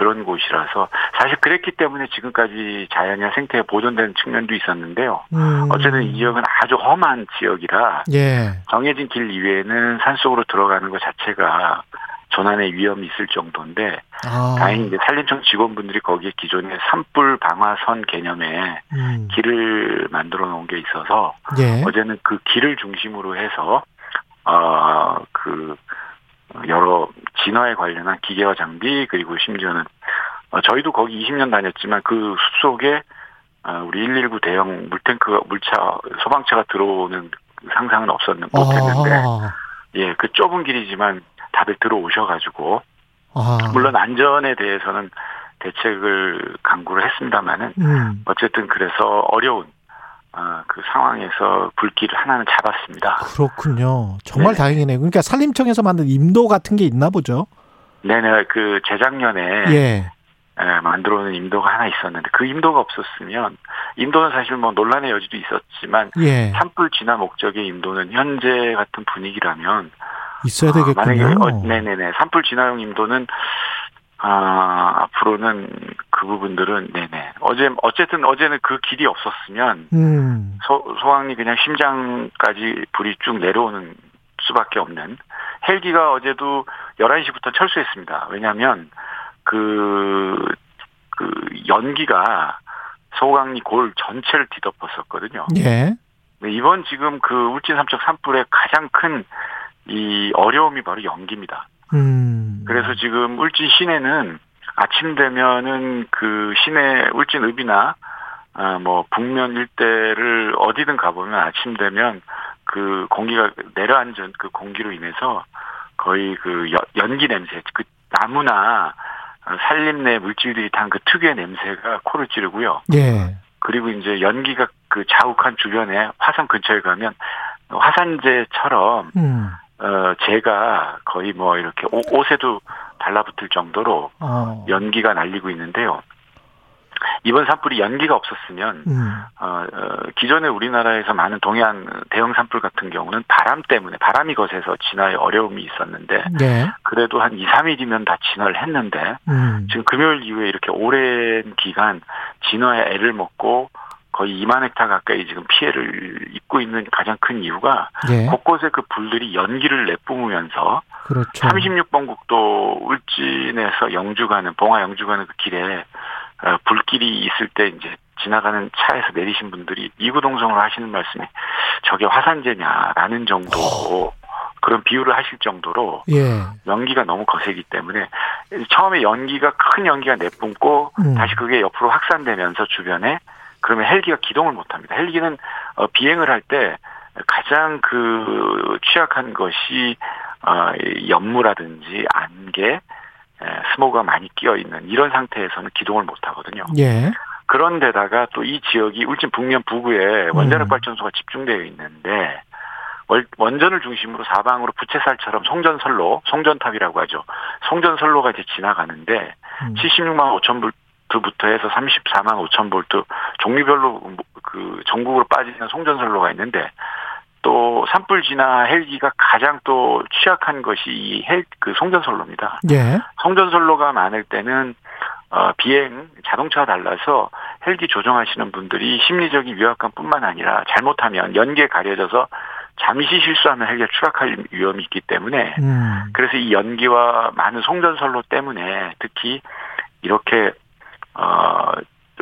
그런 곳이라서 사실 그랬기 때문에 지금까지 자연이나 생태가 보존되는 측면도 있었는데요. 음. 어쨌든 이 지역은 아주 험한 지역이라 예. 정해진 길 이외에는 산속으로 들어가는 것 자체가 조난의 위험이 있을 정도인데 아. 다행히 이제 산림청 직원분들이 거기에 기존에 산불 방화선 개념의 음. 길을 만들어 놓은 게 있어서 예. 어제는 그 길을 중심으로 해서 어그 여러 진화에 관련한 기계와 장비 그리고 심지어는 어, 저희도 거기 20년 다녔지만 그 숲속에 어, 우리 119 대형 물탱크 물차 소방차가 들어오는 상상은 없었는 못했는데 아. 예그 좁은 길이지만 다들 들어오셔가지고 아. 물론 안전에 대해서는 대책을 강구를 했습니다마는 음. 어쨌든 그래서 어려운 어, 그 상황에서 불길을 하나는 잡았습니다. 그렇군요. 정말 네. 다행이네요. 그러니까 산림청에서 만든 임도 같은 게 있나 보죠. 네네 그 재작년에 예. 에, 만들어놓은 임도가 하나 있었는데 그 임도가 없었으면 임도는 사실 뭐 논란의 여지도 있었지만 예. 산불 진화 목적의 임도는 현재 같은 분위기라면 있어야 아, 만약에 되겠군요. 어, 네네네 산불 진화용 임도는 아 앞으로는 그 부분들은 네네 어제 어쨌든 어제는 그 길이 없었으면 음. 소, 소왕리 그냥 심장까지 불이 쭉 내려오는 수밖에 없는 헬기가 어제도 11시부터 철수했습니다. 왜냐하면 그, 그 연기가 소강리 골 전체를 뒤덮었었거든요. 예. 네, 이번 지금 그 울진 삼척 산불의 가장 큰 이 어려움이 바로 연기입니다. 음. 그래서 지금 울진 시내는 아침 되면은 그 시내 울진 읍이나 아, 뭐 북면 일대를 어디든 가보면 아침 되면 그 공기가 내려앉은 그 공기로 인해서 거의 그 연- 연기 냄새, 그 나무나 산림 내 물질들이 탄 그 특유의 냄새가 코를 찌르고요. 예. 그리고 이제 연기가 그 자욱한 주변에 화산 근처에 가면 화산재처럼 음. 어 재가 거의 뭐 이렇게 옷- 옷에도 달라붙을 정도로 어. 연기가 날리고 있는데요. 이번 산불이 연기가 없었으면 음. 어, 어, 기존에 우리나라에서 많은 동해안 대형 산불 같은 경우는 바람 때문에 바람이 거세서 진화에 어려움이 있었는데 예. 그래도 한 2, 3일이면 다 진화를 했는데 음. 지금 금요일 이후에 이렇게 오랜 기간 진화에 애를 먹고 거의 2만 헥타 가까이 지금 피해를 입고 있는 가장 큰 이유가 예. 곳곳에 그 불들이 연기를 내뿜으면서 그렇죠. 36번 국도 울진에서 영주 가는 봉화 영주 가는 그 길에 어, 불길이 있을 때 이제 지나가는 차에서 내리신 분들이 이구동성으로 하시는 말씀이 저게 화산재냐라는 정도 그런 비유를 하실 정도로 예. 연기가 너무 거세기 때문에 처음에 연기가 큰 연기가 내뿜고 음. 다시 그게 옆으로 확산되면서 주변에 그러면 헬기가 기동을 못합니다. 헬기는 어, 비행을 할 때 가장 그 취약한 것이 어, 이 연무라든지 안개, 에, 스모그가 많이 끼어 있는 이런 상태에서는 기동을 못 하거든요. 예. 그런데다가 또 이 지역이 울진 북면 부구에 음. 원자력 발전소가 집중되어 있는데 월- 원전을 중심으로 사방으로 부채살처럼 송전선로, 송전탑이라고 하죠. 송전선로가 이제 지나가는데 음. 76만 5천 볼트부터 해서 34만 5천 볼트 종류별로 그 전국으로 빠지는 송전선로가 있는데 또 산불 진화 헬기가 가장 또 취약한 것이 이 헬 그 송전선로입니다. 예. 송전선로가 많을 때는 어, 비행 자동차와 달라서 헬기 조종하시는 분들이 심리적인 위압감뿐만 아니라 잘못하면 연기에 가려져서 잠시 실수하면 헬기가 추락할 위험이 있기 때문에 음. 그래서 이 연기와 많은 송전선로 때문에 특히 이렇게 어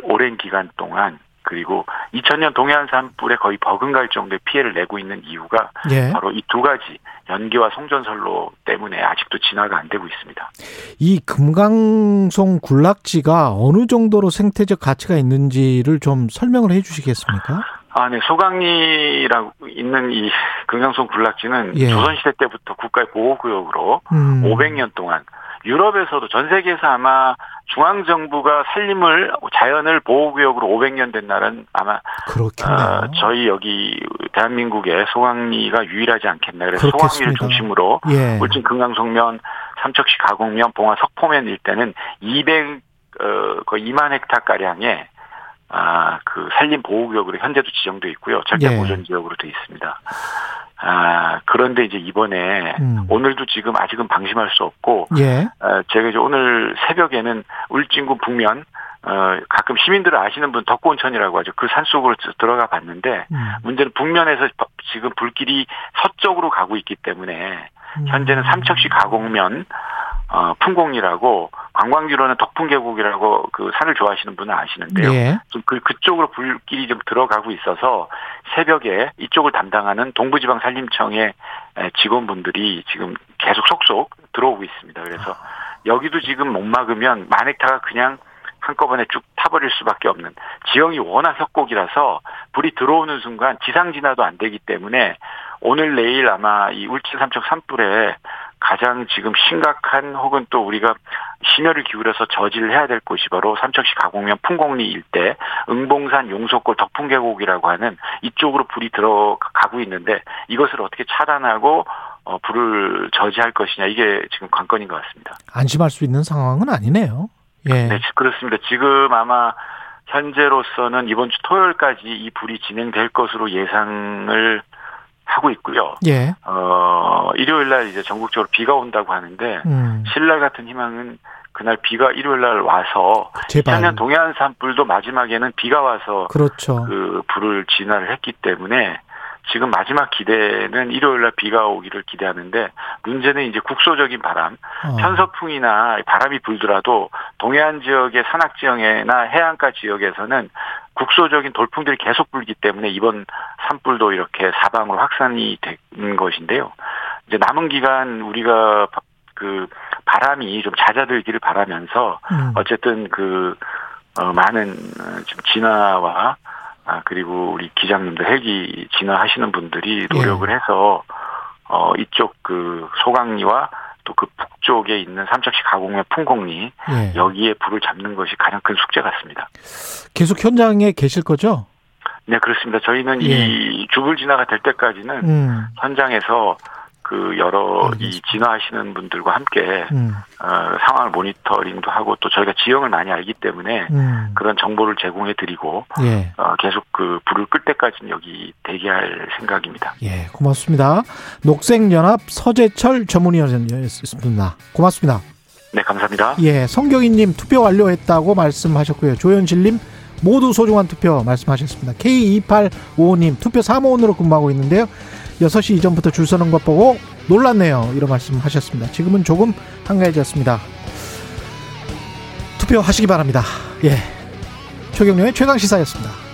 오랜 기간 동안 그리고 2000년 동해안 산불에 거의 버금갈 정도의 피해를 내고 있는 이유가 예. 바로 이 두 가지 연기와 송전선로 때문에 아직도 진화가 안 되고 있습니다. 이 금강송 군락지가 어느 정도로 생태적 가치가 있는지를 좀 설명을 해 주시겠습니까? 아, 네. 소강리라고 있는 이 금강송 군락지는 예. 조선시대 때부터 국가의 보호구역으로 음. 500년 동안 유럽에서도 전 세계에서 아마 중앙 정부가 산림을 자연을 보호구역으로 500년 된 나라는 아마. 어, 저희 여기 대한민국의 소강리가 유일하지 않겠나. 그래서 그렇겠습니다. 소강리를 중심으로 예. 울진 금강송면, 삼척시 가곡면, 봉화 석포면 일대는 200 어, 거의 2만 헥타 가량의 아, 그 산림 보호 구역으로 현재도 지정돼 있고요. 절대 예. 보존 지역으로 돼 있습니다. 아, 그런데 이제 이번에 음. 오늘도 지금 아직은 방심할 수 없고 예. 어, 제가 이제 오늘 새벽에는 울진군 북면 어, 가끔 시민들을 아시는 분 덕구온천이라고 하죠. 그 산속으로 저- 들어가 봤는데 음. 문제는 북면에서 버- 지금 불길이 서쪽으로 가고 있기 때문에 음. 현재는 삼척시 가곡면 어, 풍공리라고 관광지로는 덕풍계곡이라고 그 산을 좋아하시는 분은 아시는데요. 예. 좀 그, 그쪽으로 불길이 좀 들어가고 있어서 새벽에 이쪽을 담당하는 동부지방산림청의 에, 직원분들이 지금 계속 속속 들어오고 있습니다. 그래서 여기도 지금 못 막으면 만헥타가 그냥 한꺼번에 쭉 타버릴 수밖에 없는 지형이 워낙 협곡이라서 불이 들어오는 순간 지상 진화도 안 되기 때문에 오늘 내일 아마 이 울진 삼척 산불에 가장 지금 심각한 혹은 또 우리가 심혈을 기울여서 저지를 해야 될 곳이 바로 삼척시 가곡면 풍곡리 일대 응봉산 용속골 덕풍계곡이라고 하는 이쪽으로 불이 들어가고 있는데 이것을 어떻게 차단하고 어, 불을 저지할 것이냐 이게 지금 관건인 것 같습니다. 안심할 수 있는 상황은 아니네요. 예. 네, 그렇습니다. 지금 아마 현재로서는 이번 주 토요일까지 이 불이 진행될 것으로 예상을 하고 있고요. 예. 어, 일요일 날 이제 전국적으로 비가 온다고 하는데 음. 신랄 같은 희망은 그날 비가 일요일 날 와서 제발. 2000년 동해안 산불도 마지막에는 비가 와서 그렇죠. 그 불을 진화를 했기 때문에 지금 마지막 기대는 일요일 날 비가 오기를 기대하는데 문제는 이제 국소적인 바람, 어. 편서풍이나 바람이 불더라도 동해안 지역의 산악 지역이나 해안가 지역에서는 국소적인 돌풍들이 계속 불기 때문에 이번 산불도 이렇게 사방으로 확산이 된 것인데요. 이제 남은 기간 우리가 바- 그 바람이 좀 잦아들기를 바라면서 음. 어쨌든 그 어, 많은 어, 좀 진화와 아 그리고 우리 기장님들 헬기 진화하시는 분들이 노력을 해서 어 이쪽 그 소강리와 또 그 북쪽에 있는 삼척시 가공면 풍곡리 예. 여기에 불을 잡는 것이 가장 큰 숙제 같습니다. 계속 현장에 계실 거죠? 네 그렇습니다. 저희는 이 주불 진화가 될 때까지는 음. 현장에서 그 여러 이 진화하시는 분들과 함께 음. 어, 상황을 모니터링도 하고 또 저희가 지형을 많이 알기 때문에 음. 그런 정보를 제공해 드리고 예. 어, 계속 그 불을 끌 때까지는 여기 대기할 생각입니다. 예, 고맙습니다. 녹색연합 서재철 전문위원이었습니다. 고맙습니다. 네, 감사합니다. 예, 성경희님 투표 완료했다고 말씀하셨고요. 조현실님 모두 소중한 투표 말씀하셨습니다. K2855님 투표 사무원으로 근무하고 있는데요. 6시 이전부터 줄 서는 것 보고 놀랐네요. 이런 말씀 하셨습니다. 지금은 조금 한가해졌습니다. 투표하시기 바랍니다. 예. 최경련의 최강 시사였습니다.